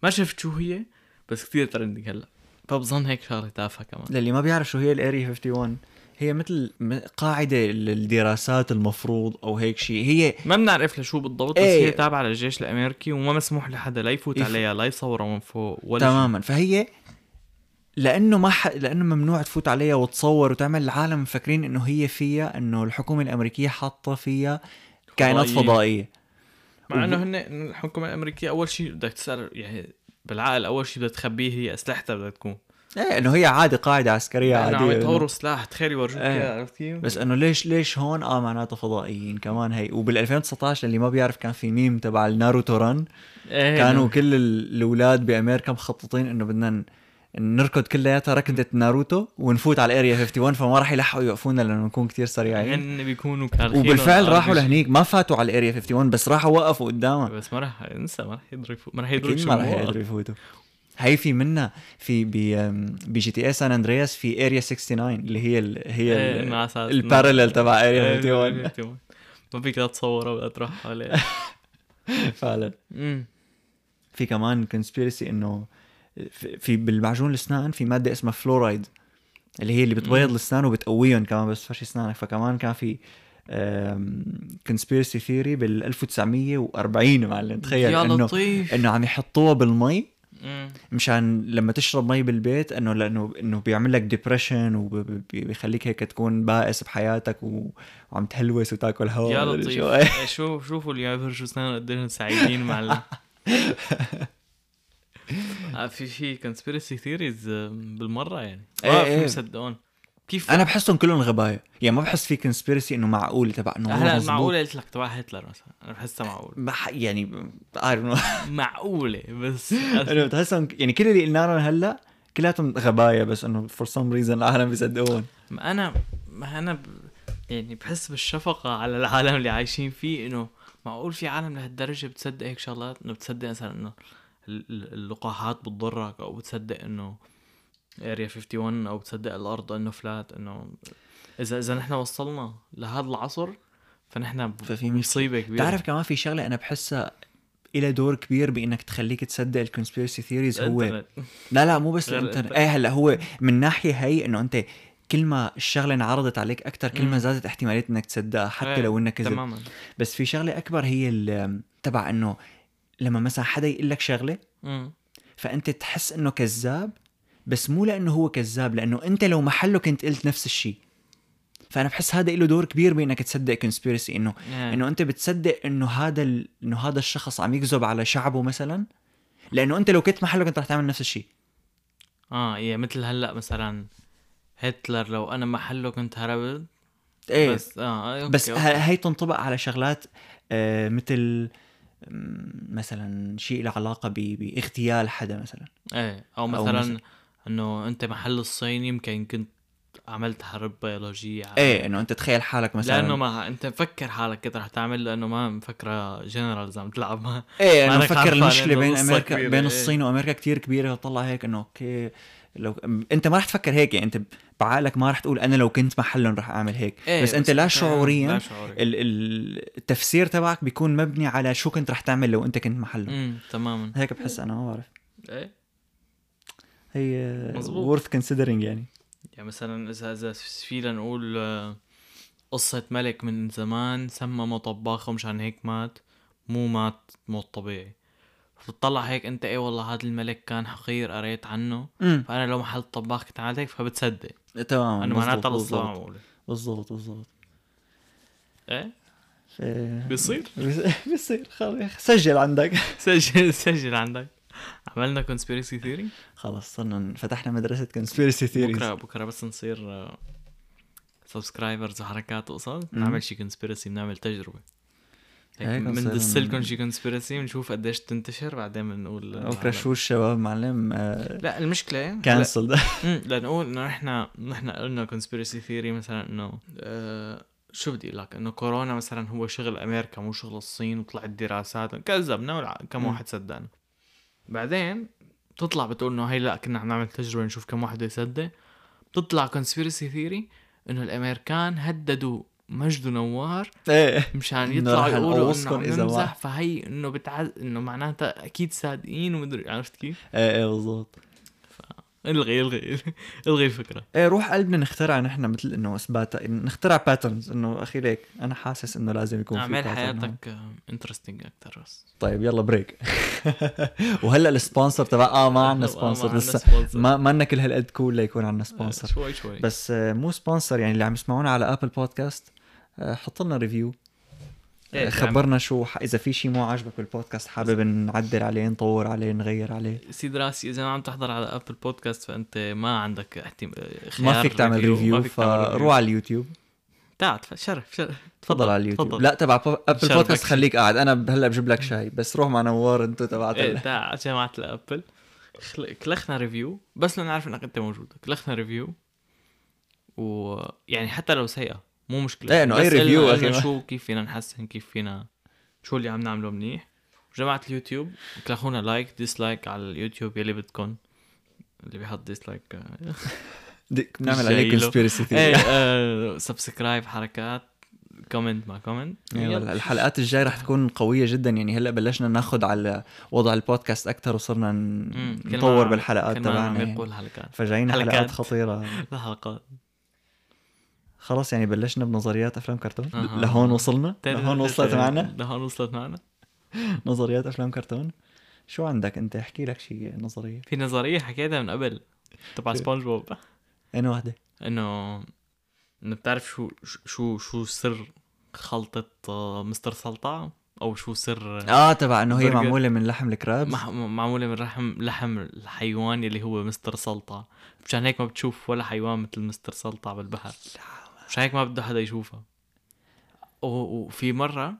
ما شفت شو هي بس كثير trending هلا فبظن هيك شغلة تافهة كمان للي ما بيعرف شو هي ال Area 51 هي مثل قاعدة للدراسات المفروض أو هيك شيء هي ما بنعرف لشو بالضبط بس إيه. هي تابعة للجيش الأمريكي وما مسموح لحدا لا يفوت يف- عليها لا يصورها من فوق ولا شيء. تماما فهي لأنه ما ح... لأنه ممنوع تفوت عليها وتصور وتعمل العالم مفكرين إنه هي فيها إنه الحكومة الأمريكية حاطة فيها كائنات. فضائية مع إنه هن الحكومة الأمريكية أول شيء بدك تسأل يعني بالعقل أول شيء بدها تخبيه هي أسلحتها بدها تكون إيه إنه هي عادي قاعدة عسكرية لأنه عم عادية يطوروا سلاح تخيل يورجوك. اياه عرفت كيف؟ بس إنه ليش ليش هون آه معناته فضائيين كمان هي وبال 2019 اللي ما بيعرف كان في ميم تبع ال Naruto run إيه كانوا نعم. كل ال- الأولاد بأمريكا مخططين إنه بدنا نركض كلياتها ركضة ناروتو ونفوت على ال Area 51 فما راح يلحقوا يوقفونا لأنه نكون كتير سريعين هن بيكونوا كارثين وبالفعل راحوا. لهنيك ما فاتوا على ال Area 51 بس راحوا وقفوا قدامها بس ما راح انسى ما راح يقدروا يفوت ما راح يقدروا ما راح. يقدروا يفوتوا هي في منا في ب GTA San Andreas في Area 69 اللي هي ال هي إيه، ال parallel تبع Area إيه، 51 51. ما فيك لا تصورها ولا تروح عليه فعلا. في كمان conspiracy إنه في بالمعجون الاسنان في مادة اسمها فلورايد اللي هي اللي بتبيض. الاسنان وبتقويهم كمان بس فرش اسنانك فكمان كان في conspiracy theory بال 1940 معلم تخيل إنه إنه عم يحطوها بالمي. مشان لما تشرب مي بالبيت إنه لأنه إنه بيعمل لك depression وبيخليك هيك تكون بائس بحياتك. وعم تهلوس وتاكل هواء يا لطيف شو. إيه، شوف شوفوا اللي عم يفرشوا اسنان قديش سعيدين مع آه، في في conspiracy theories بالمرة يعني. ما إيه. في مصدقون. كيف؟ أنا بحسهم كلهم غباية. يعني ما بحس في conspiracy إنه معقول تبع إنه هلا. معقوله قلت لك تبع هتلر مثلا. أنا بحسها معقول. بح يعني عارف معقولة بس. انه بتحسهم يعني كل اللي قلنا لهم هلأ كلياتهم غباية بس إنه for some reason العالم بيصدقون. ما أنا ما أنا ب... يعني بحس بالشفقة على العالم اللي عايشين فيه إنه معقول في عالم لهالدرجة بتصدق هيك شغلات؟ إنه بتصدق مثلا إنه اللقاحات بتضرك أو بتصدق إنه Area 51 أو بتصدق الأرض إنه flat إنه إذا إذا نحن وصلنا لهذا العصر فنحن ففي. مصيبة كبيرة بتعرف كمان في شغلة أنا بحسها إلها دور كبير بإنك تخليك تصدق ال conspiracy theories هو. لا لا مو بس الإنترنت. إيه هلا هو من ناحية هي إنه أنت كل ما الشغلة انعرضت عليك أكثر كل ما. زادت احتمالية إنك تصدقها حتى إيه، لو إنك كذب بس في شغلة أكبر هي تبع إنه لما مثلا حدا يقول لك شغله. فأنت تحس إنه كذاب بس مو لأنه هو كذاب لأنه أنت لو محله كنت قلت نفس الشيء فأنا بحس هذا له دور كبير بإنك تصدق كونسبيرسي إنه إيه. إنه أنت بتصدق إنه هذا ال... إنه هذا الشخص عم يكذب على شعبه مثلا لأنه أنت لو كنت محله كنت رح تعمل نفس الشيء آه يعني مثل هلأ مثلا هتلر لو أنا محله كنت هربت إيه بس آه okay بس okay. هي تنطبق على شغلات آه مثل مثلا شيء له علاقة. باغتيال حدا مثلا إيه أو أو مثلا مثلا- إنه أنت محل الصين يمكن كنت عملت حرب بيولوجية إيه إنه أنت تخيل حالك مثلا لأنه ما أنت مفكر حالك كده رح تعمل لأنه ما مفكرة Generals عم تلعب ما إيه مانك مفكر المشكلة بين أمريكا بين إيه. الصين وأمريكا كتير كبيرة وتطلع هيك إنه okay لو أنت ما رح تفكر هيك يعني أنت بعقلك ما رح تقول أنا لو كنت محلهم رح أعمل هيك. إيه، بس أنت لا شعوريا لا شعوريا. ال- ال- التفسير تبعك بيكون مبني على شو كنت رح تعمل لو أنت كنت محلهم تماما. هيك بحس أنا ما بعرف. إيه. هي worth considering يعني. يعني مثلا اذا إذا فينا نقول آه، قصة ملك من زمان سممه طباخه مشان هيك مات مو مات موت طبيعي. فتطلع هيك انت إيه والله هذا الملك كان حقير قريت عنه. امم فأنا لو محل طباخ كنت عملت هيك فبتصدق تمام. انه مزبوط، معناتها القصة بالضبط بالضبط. بالضبط إيه. ف- بيصير بيصير. خلص. سجل عندك. سجل سجل عندك. عملنا conspiracy theory خلص صرنا فتحنا مدرسة conspiracy theories. بكرة بكرة بس نصير subscribers وحركات وقصص مم. نعمل شي conspiracy بنعمل تجربة. بندس لكم شي كونسبيرسي بنشوف قديش تنتشر بعدين بنقول بكره شو الشباب معلم؟ آه، لا المشكلة cancel مم، لنقول إنه نحن نحن قلنا conspiracy theory مثلا إنه آه شو بدي أقول لك؟ إنه كورونا مثلا هو شغل أمريكا مو شغل الصين وطلعت دراسات كذبنا كم. واحد صدقنا. بعدين بتطلع بتقول إنه هي لا كنا عم نعمل تجربة نشوف كم واحد يصدق. بتطلع conspiracy theory إنه الأمريكان هددوا مجد ونوار إيه. مشان يطلعوا يقولوا إنه ما- نمزح فهي إنه بتعز إنه معناتها أكيد صادقين ومدري عرفت كيف؟ إيه إيه بالضبط. إلغي إلغي إلغي الفكرة. إيه روح قلبنا نخترع نحن مثل إنه اثبات نخترع patterns إنه أخي ليك أنا حاسس إنه لازم يكون في اعمل. حياتك interesting أكثر بس. طيب يلا break وهلأ ال sponsor تبع آه ما عندنا sponsor لسه. ما ما لنا كل هالقد cool ليكون عندنا sponsor شوي شوي. بس آه، مو sponsor يعني اللي عم يسمعونا على Apple Podcast آه، حط لنا review إيه، آه، خبرنا شو ح- إذا في شيء مو عاجبك بالبودكاست حابب نعدل عليه نطور عليه نغير عليه. سيد راسي إذا ما عم تحضر على Apple Podcast فأنت ما عندك احتم... خيار ما فيك تعمل review. فروح على اليوتيوب. تعال شرف شرف. تفضل على اليوتيوب. تفضل. لا تبع Apple. Podcast خليك قاعد. أنا هلأ بجيب لك شاي. بس روح مع نوار انتو تبعت إيه ال- تعال جماعة ال Apple. كلخنا review بس لنعرف إنك أنت موجود. كلخنا review ويعني حتى لو سيئة. مو مشكلة. إنه أي بس review شو كيف فينا نحسن كيف فينا شو اللي عم نعمله منيح. جماعة اليوتيوب كلخونا like dislike على اليوتيوب يلي بدكم اللي بيحط dislike دي- بنعمل عليه. conspiracy إيه آه، subscribe حركات comment مع comment. الحلقات الجاي رح تكون قوية جدا. يعني هلأ بلشنا ناخذ على وضع البودكاست أكثر وصرنا نطور بالحلقات تبعنا. فجايين حلقات. حلقات. خطيرة. لا حلقات خلص يعني بلشنا بنظريات أفلام كرتون. أها. لهون وصلنا. لهون وصلت معنا. لهون وصلت معنا. نظريات أفلام كرتون. شو عندك أنت؟ احكي لك شيء نظرية. في نظرية حكيتها من قبل. تبع سبونج بوب أنا واحدة إنه إنه بتعرف شو شو شو سر خلطة آه، مستر سلطع أو شو سر آه تبع إنه هي برجر. معمولة من لحم ال crabs مح- معمولة من لحم لحم الحيوان اللي هو مستر سلطع مشان هيك ما بتشوف ولا حيوان مثل مستر سلطع بالبحر. مشان هيك ما بده حدا يشوفها. وفي مرة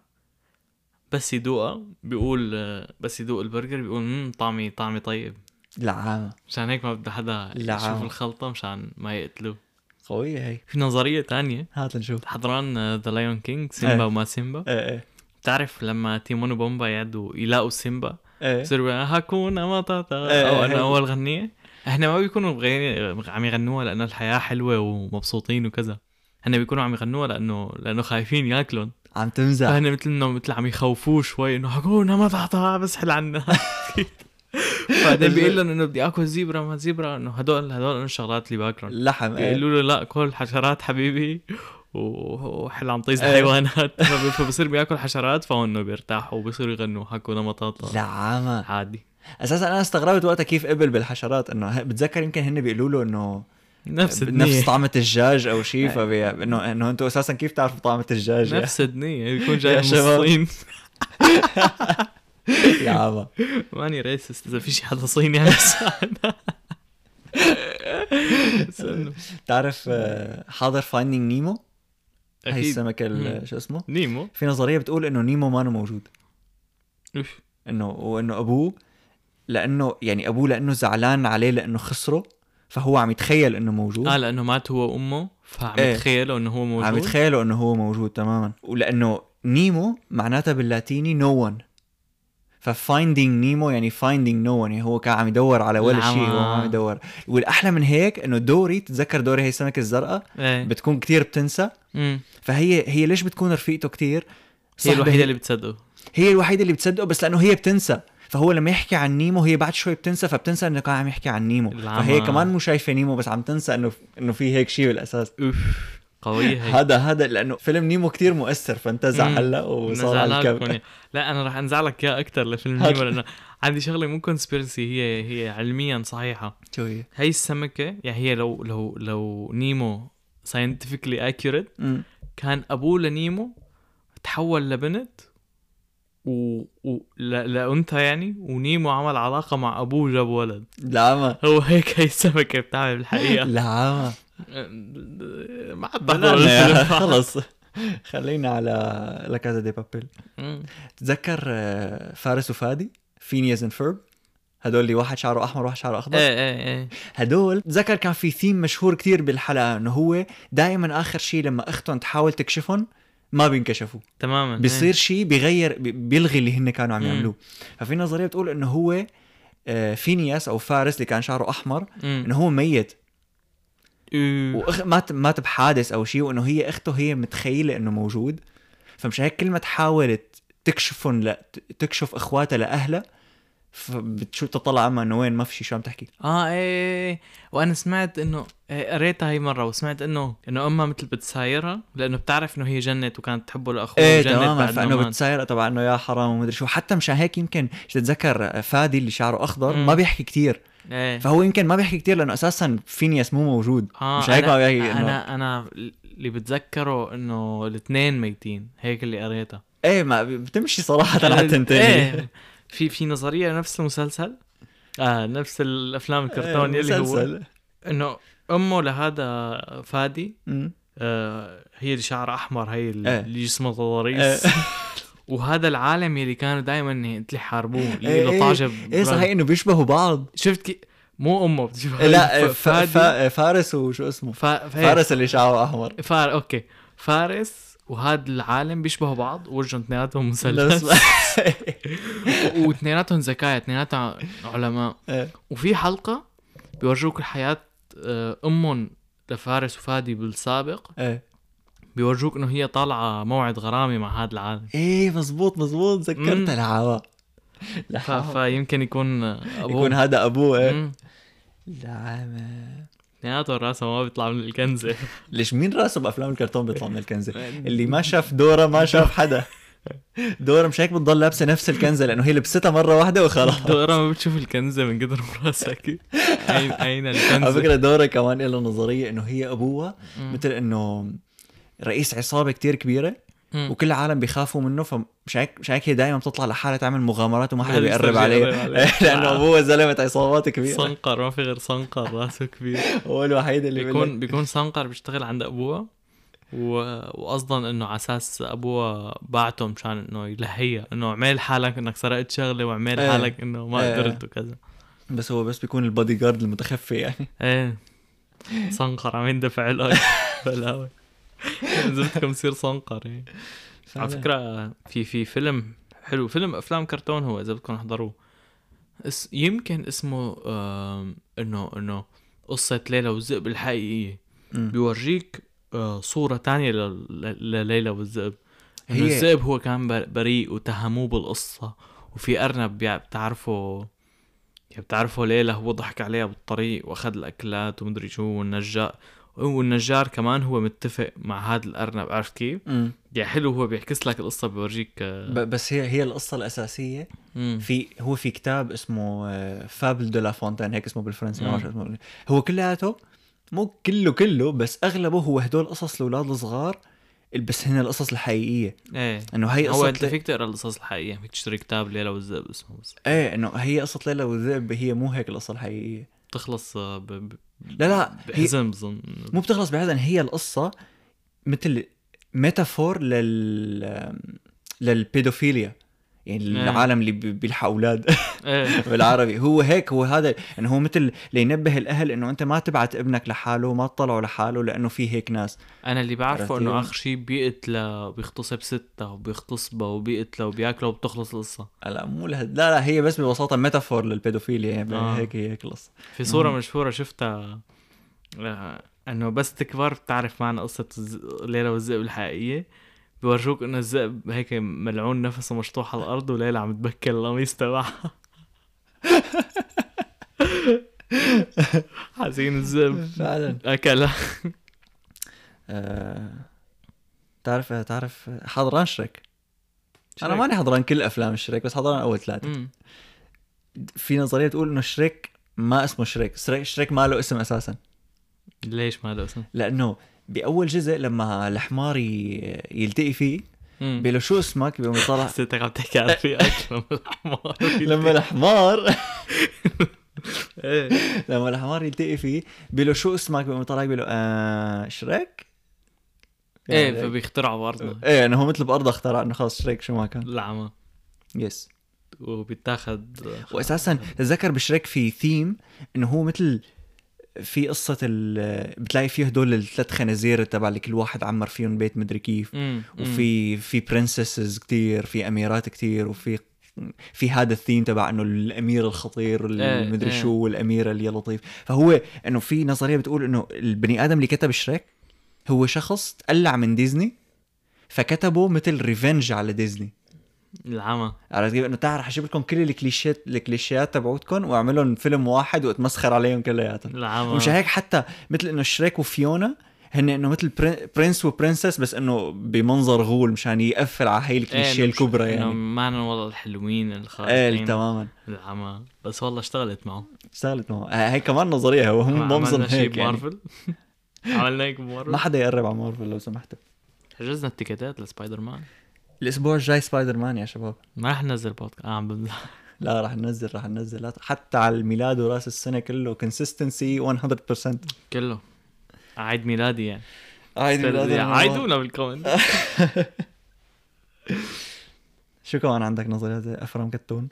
بس يدوقها بيقول بس يدوق البرجر بيقول امم طعمي طعمي طيب. العمى. مشان هيك ما بده حدا. يشوف الخلطة مشان ما يقتلوه. قوية هي. في نظرية تانية. هات نشوف. حضران The Lion King سيمبا إيه. وما سيمبا. إيه إيه. بتعرف لما تيمون وبومبا يعدوا يلاقوا سيمبا؟ إيه. بصيروا هاكونا ماتاتا. إيه، أو. انه أول غنية. إحنا ما بيكونوا عم يغنوها لأنه الحياة حلوة ومبسوطين وكذا. هن بيكونوا عم يغنوها لأنه لأنه خايفين ياكلهن عم تمزح فهن مثل انه مثل عم يخوفوه شوي إنه هاكونا ماتاتا بس حل عنا. بعدين بيقول لهم إنه بدي آكل زيبرا ما زيبرا. إنه هدول هدول الشغلات اللي باكلهم لحم إيه. بيقولوا له لا كل حشرات حبيبي. وحل عم طيز إيه. الحيوانات. فب- فبصير بياكل حشرات فهون بيرتاحوا وبصيروا يغنوا هاكونا مطاطا لعامة عادي. أساسا أنا استغربت وقتها كيف قبل بالحشرات إنه بتذكر يمكن هن بيقولوا له إنه نفس نفس الدنيا طعمة الدجاج أو شيء فبي... انه إنه أنتم أساسا كيف تعرفوا طعمة الدجاج نفس الدنيا بيكون جاي من. الصين. يا عبا ماني racist إذا في شي حدا صيني عم يسمعنا بس إنه تعرف آه، حاضر Finding Nemo هي السمكة. شو اسمه؟ نيمو. في نظرية بتقول إنه نيمو ما موجود. انه وإنه أبوه لأنه يعني أبوه لأنه زعلان عليه لأنه خسره. فهو عم يتخيل إنه موجود. آه لأنه مات هو وأمه فعم إيه. يتخيلوا إنه هو موجود. عم يتخيلوا إنه هو موجود تماما. ولأنه نيمو معناتها باللاتيني no no one. ف Finding Nemo يعني Finding no one يعني هو كان عم يدور على ولا. شيء هو عم يدور. والأحلى من هيك إنه دوري تتذكر دوري هي السمكه الزرقاء؟ إيه. بتكون كتير بتنسى. مم. فهي هي ليش بتكون رفيقته كتير؟ هي الوحيدة اللي بتصدقه. هي الوحيدة اللي بتصدقه بس لأنه هي بتنسى. فهو لما يحكي عن نيمو هي بعد شوي بتنسى فبتنسى انه كان عم يحكي عن نيمو العمى. فهي كمان مو شايفة نيمو بس عم تنسى إنه إنه في هيك شيء بالأساس أوف قوية هي هذا هذا لأنه فيلم نيمو كتير مؤثر فانتزع. هلا وصار على هون. لا أنا رح أنزعلك إياه أكثر لفيلم. نيمو لأنه عندي شغلة مو conspiracy هي هي علميا صحيحة شو هي؟ هي السمكة يعني هي لو لو لو نيمو scientifically accurate. كان أبوه لنيمو تحول لبنت و, و... ل... لانثى يعني؟ ونيمو عمل علاقة مع أبوه جاب ولد. العمى هو هيك هي السمكه بتعمل بالحقيقة. العمى ما. الفيلم. خلص. خلينا على La Casa de Papel. تتذكر آه، فارس وفادي Phineas and Ferb هدول اللي واحد شعره أحمر وواحد شعره أخضر؟ إيه إيه إيه. هدول تذكر كان في ثيم مشهور كتير بالحلقة إنه هو دائما آخر شيء لما أختهم تحاول تكشفهم ما بينكشفوا تماما بيصير شيء بيغير بي- بيلغي اللي هن كانوا عم. يعملوه ففي نظرية بتقول إنه هو آه، فينياس أو فارس اللي كان شعره أحمر إيه. إنه هو ميت مم. وأخ... مات مات بحادث أو شيء وإنه هي أخته هي متخيلة إنه موجود فمش هيك كل ما تحاول تكشفهم ل... تكشف إخواتها لأهلها فبتشوف تطلع عما إنه وين؟ ما في شيء شو عم تحكي؟ آه إيه إيه إيه. وأنا سمعت إنه إيه، قريتها هي مرة وسمعت إنه إنه أمها مثل بتسايرها لأنه بتعرف إنه هي جنت وكانت تحبه لاخوه إيه تماما. فإنه ما مات. بتساير تبع إنه يا حرام ومدري شو. حتى مشان هيك يمكن تتذكر فادي اللي شعره أخضر مم. ما بيحكي كتير. إيه. فهو يمكن ما بيحكي كتير لأنه أساسا فينياس مو موجود. آه مش هيك أنا, ما بيحكي انه أنا أنا اللي بتذكره إنه الاثنين ميتين. هيك اللي قريتها. إيه ما بتمشي صراحة على التنتين إيه. في في نظرية نفس المسلسل آه نفس الأفلام الكرتون إيه، يلي هو مسلسل. إنه أمه لهذا فادي. آه هي اللي شعرها أحمر هي إيه. اللي جسمها ضريس إيه. وهذا العالم يلي كانوا دائما اللي يحاربوه اللي إيه، له إيه. طاجة إيه صحيح إنه بيشبهوا بعض شفت كي مو أمه بتشوف لا. فادي فارس وشو اسمه فارس اللي شعره أحمر فار okay فارس وهذا العالم بيشبهوا بعض وجههم اثنيناتهم مثلث واثنيناتهم ذكاء اثنيناتهم علماء إيه. وفي حلقة بيورجوك حياه آه، أمهم لفارس وفادي بالسابق إيه بيورجوك إنه هي طالعة موعد غرامي مع هذا العالم إيه مزبوط مزبوط. ذكرت العوا. فيمكن يكون أبوه يكون هذا أبوه إيه. العمى اثنيناتهم راسهم ما بيطلع من الكنزة. ليش مين راسه بأفلام الكرتون بيطلع من الكنزة؟ اللي ما شاف دورة ما شاف حدا. دورة مش هيك بتضل لابسة نفس الكنزة لأنه هي لبستها مرة واحدة وخلاص. دورة ما بتشوف الكنزة من قدر كيف اين اين على الكنزة. فكرة دورة كمان لها نظرية إنه هي أبوها. مثل إنه رئيس عصابة كتير كبيرة. مم. وكل العالم بيخافوا منه فمش هيك مش هيك هي دائما بتطلع لحالها تعمل مغامرات وما حدا بيقرب عليه. لأنه ابوها زلمة عصابات كبيرة. صنقر ما في غير صنقر راسه كبير. هو الوحيد اللي بيكون بيكون صنقر بيشتغل عند ابوها و... وقصدا إنه على أساس ابوها بعته مشان إنه يلهيها إنه اعمل حالك إنك سرقت شغلة واعمل إيه. حالك إنه ما إيه. قدرت وكذا. بس هو بس بيكون البادي جارد المتخفي يعني. إيه. صنقر عم يندفع لك بلاوي اذا بدكم يصير صنقر يعني. على فكرة في في فيلم حلو فيلم أفلام كرتون هو إذا بدكم تحضروه اس يمكن اسمه إنه إنه قصة ليلى والذئب الحقيقية. مم. بيورجيك آه، صورة تانية لليلى والذئب. هي- الذئب هو كان بر- بريء وتهموه بالقصة. وفي أرنب بتعرفه يعني بتعرفه ليلى هو ضحك عليها بالطريق وأخذ الأكلات ومدري شو والنجار والنجار كمان هو متفق مع هذا الأرنب عرفت كيف؟ يعني حلو هو بيعكس لك القصة بيورجيك آه، بس هي هي القصة الأساسية. مم. في هو في كتاب اسمه Fable de La Fontaine هيك اسمه بالفرنسي ما اسمه. هو كلياته مو كله كله بس أغلبه هو هدول قصص الاولاد الصغار بس هن القصص الحقيقية. إيه. إنه هي هو قصة أنت ل- فيك تقرأ القصص الحقيقية فيك تشتري كتاب ليلى والذئب اسمه بس. إيه إنه هي قصة ليلى والذئب هي مو هيك القصة الحقيقية. بتخلص آه، ب... ب... لا لا هي بحزن بظن مو بتخلص بحزن هي القصة مثل ميتافور لل للبيدوفيليا. يعني إيه. العالم اللي بي- بيلحق أولاد إيه بالعربي هو هيك هو هذا إنه هو مثل لينبه الأهل إنه أنت ما تبعت ابنك لحاله ما تطلعه لحاله لأنه في هيك ناس أنا اللي بعرفه؟ إنه آخر شيء بيقتله بيغتصب ستة وبيغتصبها وبيقتله وبياكله وبتخلص القصة لا مو لهد... لا لا هي بس ببساطة ميتافور للبيدوفيليا يعني آه. هيك هي هيك القصة في صورة مم. مشهورة شفتها آه، إنه بس تكبر بتعرف معنى قصة الز- ليلى والذئب الحقيقية بيورجوك إنه الذئب هيك ملعون نفسه مشطوح على الأرض وليلى عم تبكي القميص تبعها. حزين الذئب. فعلا. أكلها. آه... تعرف تعرف حضران شريك؟ أنا. ماني حضران كل أفلام شريك بس حضران أول ثلاثة. في نظرية تقول إنه شريك ما اسمه شريك. شريك, شريك ما له اسم أساسا. ليش ما له اسم؟ لأنه بأول جزء لما الحمار يلتقي فيه. بيقول له شو اسمك؟ بيقوم يطلع. حسيتك عم تحكي عن رفيقك لما الحمار لما الحمار. إيه. لما الحمار يلتقي فيه بيقول له شو اسمك؟ بيقوم يطلع بيقول له آه شريك؟ إيه يعني- فبيخترعوا برضه إيه انه هو مثل بأرض اخترع انه خلص شريك شو ما كان. العمى yes وبيتاخد. واساسا تذكر بشريك في ثيم إنه هو مثل في قصة ال بتلاقي فيه هدول الثلاث خنازير تبع اللي كل واحد عمر فيهم بيت مدري كيف مم. وفي في princesses كتير في أميرات كتير وفي في هذا الثيم تبع إنه الأمير الخطير إيه، المدري إيه. شو والاميره اللي لطيف فهو إنه في نظرية بتقول إنه البني آدم اللي كتب شريك هو شخص تقلع من ديزني فكتبه مثل revenge على ديزني العمى. عرفت كيف إنه تعال رح أجيب لكم كل الكليشيات الكليشيات تبعوتكم واعملهم فيلم واحد واتمسخر عليهم كلياتهم. العمى. ومش هيك حتى مثل إنه شريك وفيونا هن إنه مثل prin- prince و princess بس إنه بمنظر غول مشان يقفل على هي الكليشية مش- الكبرى يعني. معنا والله الحلوين إيه الخارقين تماما. العمى. بس والله اشتغلت معه. اشتغلت معه. آه، هي كمان نظرية هو هم بمظن عملنا شيء هيك يعني. عملنا هيك بمارفل. ما حدا يقرب على مارفل لو سمحتوا حجزنا التيكيتات لسبايدر مان. الأسبوع الجاي سبايدر مان يا شباب. ما رح ننزل بودكاست. آه عم بمزح لا رح ننزل رح ننزل. حتى على الميلاد وراس السنة كله consistency 100% كله. عيد ميلادي يعني. عيد ميلاد عيدونا بال comment. شو كمان عندك نظريات أفلام كرتون؟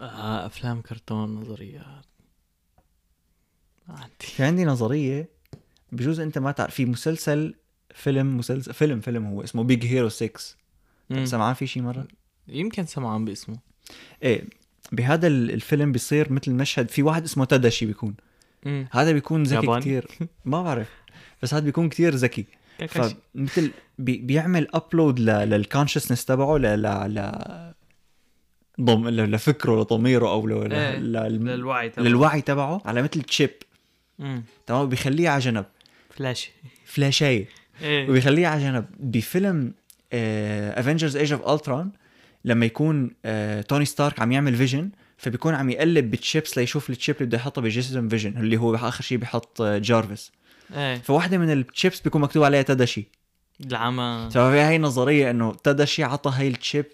آه أفلام كرتون نظريات. عندي. في عندي نظرية بجوز أنت ما تعرف في مسلسل فيلم مسلسل فيلم فيلم هو اسمه Big Hero 6 مم. سمعان في شي مرة؟ يمكن سمعان باسمه. إيه بهذا ال- الفيلم بيصير مثل مشهد في واحد اسمه تاداشي بيكون. مم. هذا بيكون ذكي؟ كتير. ما بعرف. بس هذا بيكون كتير ذكي. فمثل بي بيعمل upload لل consciousness تبعه ل ل ل ضم لفكره لضميره أو ل... إيه، ل... للوعي تبعه. للوعي تبعه على مثل chip. تمام؟ بيخليه على جنب. فلاش. فلاشايه إيه. وبيخليه على جنب. بفيلم Avengers Age of Ultron لما يكون آه توني ستارك عم يعمل فيجن فبيكون عم يقلب بالتشيبس ليشوف ال chip اللي بده يحطها بجسم فيجن اللي هو آخر شيء بيحط آه جارفيس إيه. فواحدة من التشيبس بيكون مكتوب عليها تاداشي العمى. ففي هاي النظريه إنه تاداشي عطى هاي ال chip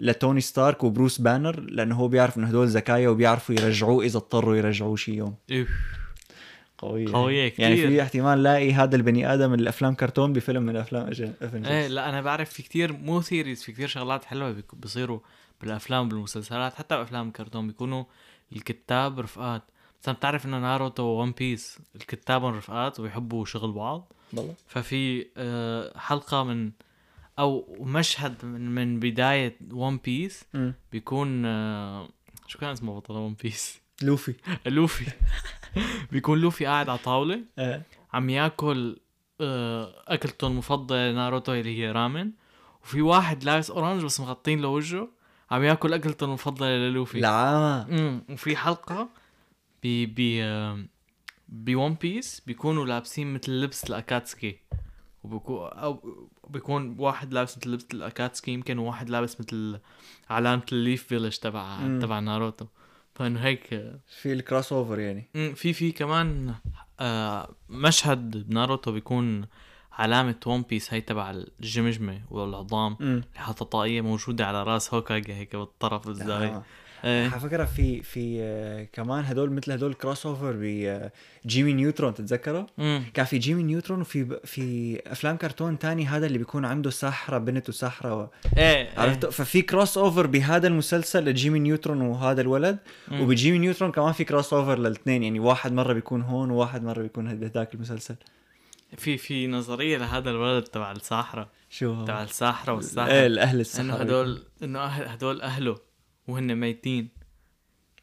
لتوني ستارك وبروس بانر لأنه هو بيعرف إنه هدول ذكايا وبيعرفوا يرجعوه إذا اضطروا يرجعوه شي يوم. قوية قوية يعني كتير. في احتمال لاقي هذا البني آدم من الأفلام كرتون بفيلم من افلام Avengers إيه لا أنا بعرف في كتير مو theories في كتير شغلات حلوة بيك- بيصيروا بالأفلام بالمسلسلات حتى بافلام الكرتون بيكونوا الكتاب رفقات. مثلا بتعرف إنه ناروتو و One Piece الكتابهم رفقات ويحبوا شغل بعض. والله. ففي آه، حلقة من أو مشهد من, من بداية One Piece. بيكون آه، شو كان اسمه بطل One Piece؟ لوفي. لوفي. بيكون لوفي قاعد على طاوله آه. عم ياكل آه، اكلته المفضلة ناروتو اللي هي رامن. وفي واحد لابس orange بس مغطين له وجهه عم ياكل اكلته المفضلة للوفي. العمى امم وفي حلقة ب ب ب One Piece بيكونوا لابسين مثل لبس الأكاتسكي. وبكون أو بيكون واحد لابس مثل لبس الأكاتسكي يمكن وواحد لابس مثل علامة ال Leaf Village تبع. تبع ناروتو. فانه هيك في ال crossover يعني. في في كمان آه مشهد بناروتو بيكون علامة One Piece هي تبع الجمجمة والعظام اللي حاطة طاقية موجودة على رأس هوكاجي هيك بالطرف الزاوية. إيه على فكرة في في آه، كمان هدول مثل هدول crossover بجيمي نيوترون تتذكره؟ مم. كان في جيمي نيوترون وفي في أفلام كرتون تاني هذا اللي بيكون عنده ساحره بنت وساحره و... إيه عرفت ففي crossover بهذا المسلسل لجيمي نيوترون وهذا الولد مم. وبجيمي نيوترون كمان في crossover للاثنين يعني واحد مرة بيكون هون وواحد مرة بيكون بهداك المسلسل في في نظرية لهذا الولد تبع الساحره شو تبع؟ الساحره إيه والساحره الاهل إنه السحرة هدول إنه أهل هدول أهله وهن ميتين.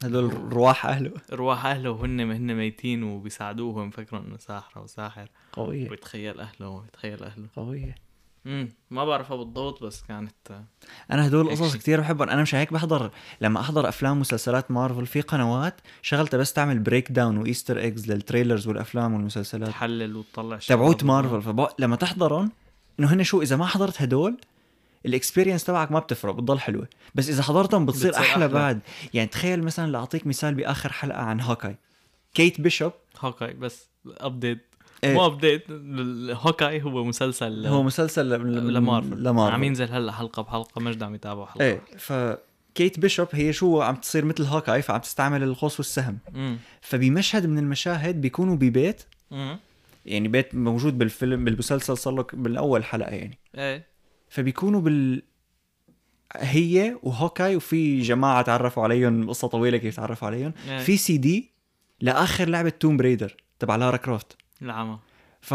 هدول رواح أهله. ارواح أهله وهن هن ميتين وبيساعدوه وهم فكروا إنه ساحرة وساحر. قوية. وبيتخيل اهله وبيتخيل اهله قوية. امم ما بعرفها بالضبط بس كانت أنا هدول القصص. كثير بحبهم. أنا مش هيك بحضر. لما أحضر أفلام ومسلسلات مارفل في قنوات شغلتها بس تعمل breakdown و Easter eggs لل trailers والأفلام والمسلسلات. تحلل وتطلع تبعوت مارفل. فلما تحضرهم إنه هن شو إذا ما حضرت هدول ال experience تبعك ما بتفرق بتضل حلوة. بس إذا حضرتهم بتصير, بتصير أحلى, أحلى. بعد. يعني تخيل مثلا لأعطيك مثال بآخر حلقة عن هوكاي. كيت بيشوب. هوكاي بس update إيه. مو update هوكاي هو مسلسل هو مسلسل ل Marvel. ل Marvel. عم ينزل هلأ حلقة بحلقة مجد عم يتابعوا حلقة. إيه ف كيت بيشوب هي شو عم تصير مثل هوكاي فعم تستعمل القوس والسهم. امم فبمشهد من المشاهد بيكونوا ببيت. امم يعني بيت موجود بالفيلم بالمسلسل صار له بالأول حلقة يعني. إيه. فبيكونوا بال هي وهوكاي وفي جماعة تعرفوا عليهم قصة طويلة كيف تعرفوا عليهم. إيه. في سي دي لآخر لعبة Tomb Raider تبع لارا كروفت. العمى. ف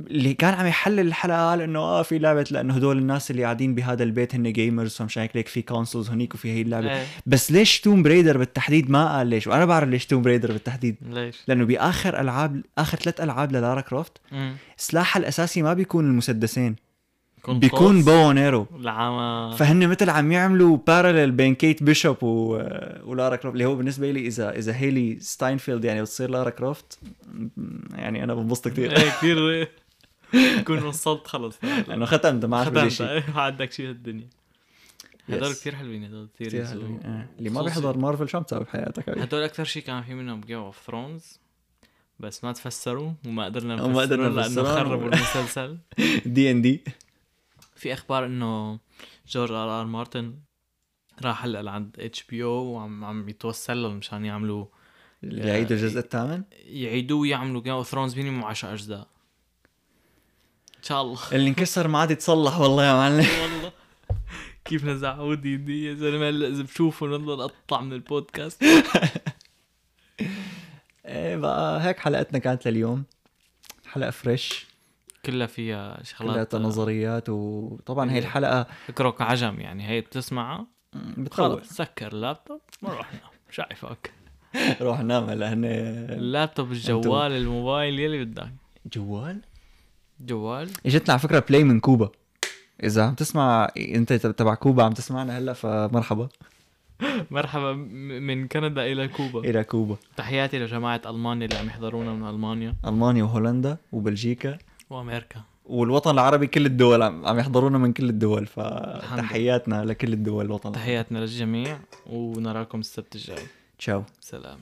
اللي كان عم يحلل الحلقة قال إنه آه في لعبة لأنه هدول الناس اللي قاعدين بهذا البيت هن gamers فمشان هيك ليك في consoles هنيك وفي هي اللعبة. إيه. بس ليش Tomb Raider بالتحديد ما قال ليش؟ وأنا بعرف ليش Tomb Raider بالتحديد. ليش؟ لأنه بآخر ألعاب آخر ثلاث ألعاب للارا كروفت سلاحها الأساسي ما بيكون المسدسين. يكون بيكون قوس. bow and arrow العمى فهن مثل عم يعملوا parallel بين كيت بيشوب و... ولارا كروفت اللي هو بالنسبة لي اذا إذا هيلي ستاينفيلد يعني بتصير لارا كروفت يعني أنا بنبسط كثير إيه كثير تكون وصلت خلص لأنه ختمت ما عاد بدي شيء إيه ما عندك شيء هالدنيا هدول. كثير حلوين هدول كثير حلوين. آه. اللي ما. بيحضر مارفل شو عم تسوي بحياتك؟ هدول أكثر شيء كان في منهم Game of Thrones بس ما تفسروا وما قدرنا نفسروا لأنه. خربوا المسلسل D and D في أخبار إنه جورج آر آر مارتن راح هلأ لعند HBO وعم عم يتوسل لهم مشان يعملوا يعيدوا الجزء الثامن؟ يعيدوه ويعملوا Game of Thrones minimum 10 أجزاء. إن شاء الله. اللي انكسر ما عاد يتصلح والله يا معلم. والله. كيف نزعوا دي دي يا زلمة؟ هلأ إذا بشوفوا نضل اطلع من البودكاست. إيه بقى هيك حلقتنا كانت لليوم. حلقة fresh كلها فيها كلها شغلات نظريات وطبعا هي إيه. الحلقة فكرك عجم يعني هي بتسمعها بتخوف. خلص سكر اللابتوب وروح نام شايفك روح نام هلا هن اللابتوب الجوال الموبايل يلي بدك. جوال؟ جوال. اجتنا على فكرة play من كوبا. إذا عم تسمع أنت تبع كوبا عم تسمعنا هلا فمرحبا. مرحبا من كندا إلى كوبا. إلى كوبا. تحياتي لجماعة ألمانيا اللي عم يحضرونا من ألمانيا. ألمانيا وهولندا وبلجيكا. وامريكا والوطن العربي كل الدول عم يحضرونا من كل الدول فتحياتنا لكل الدول الوطن. تحياتنا للجميع ونراكم السبت الجاي. تشاو. سلام.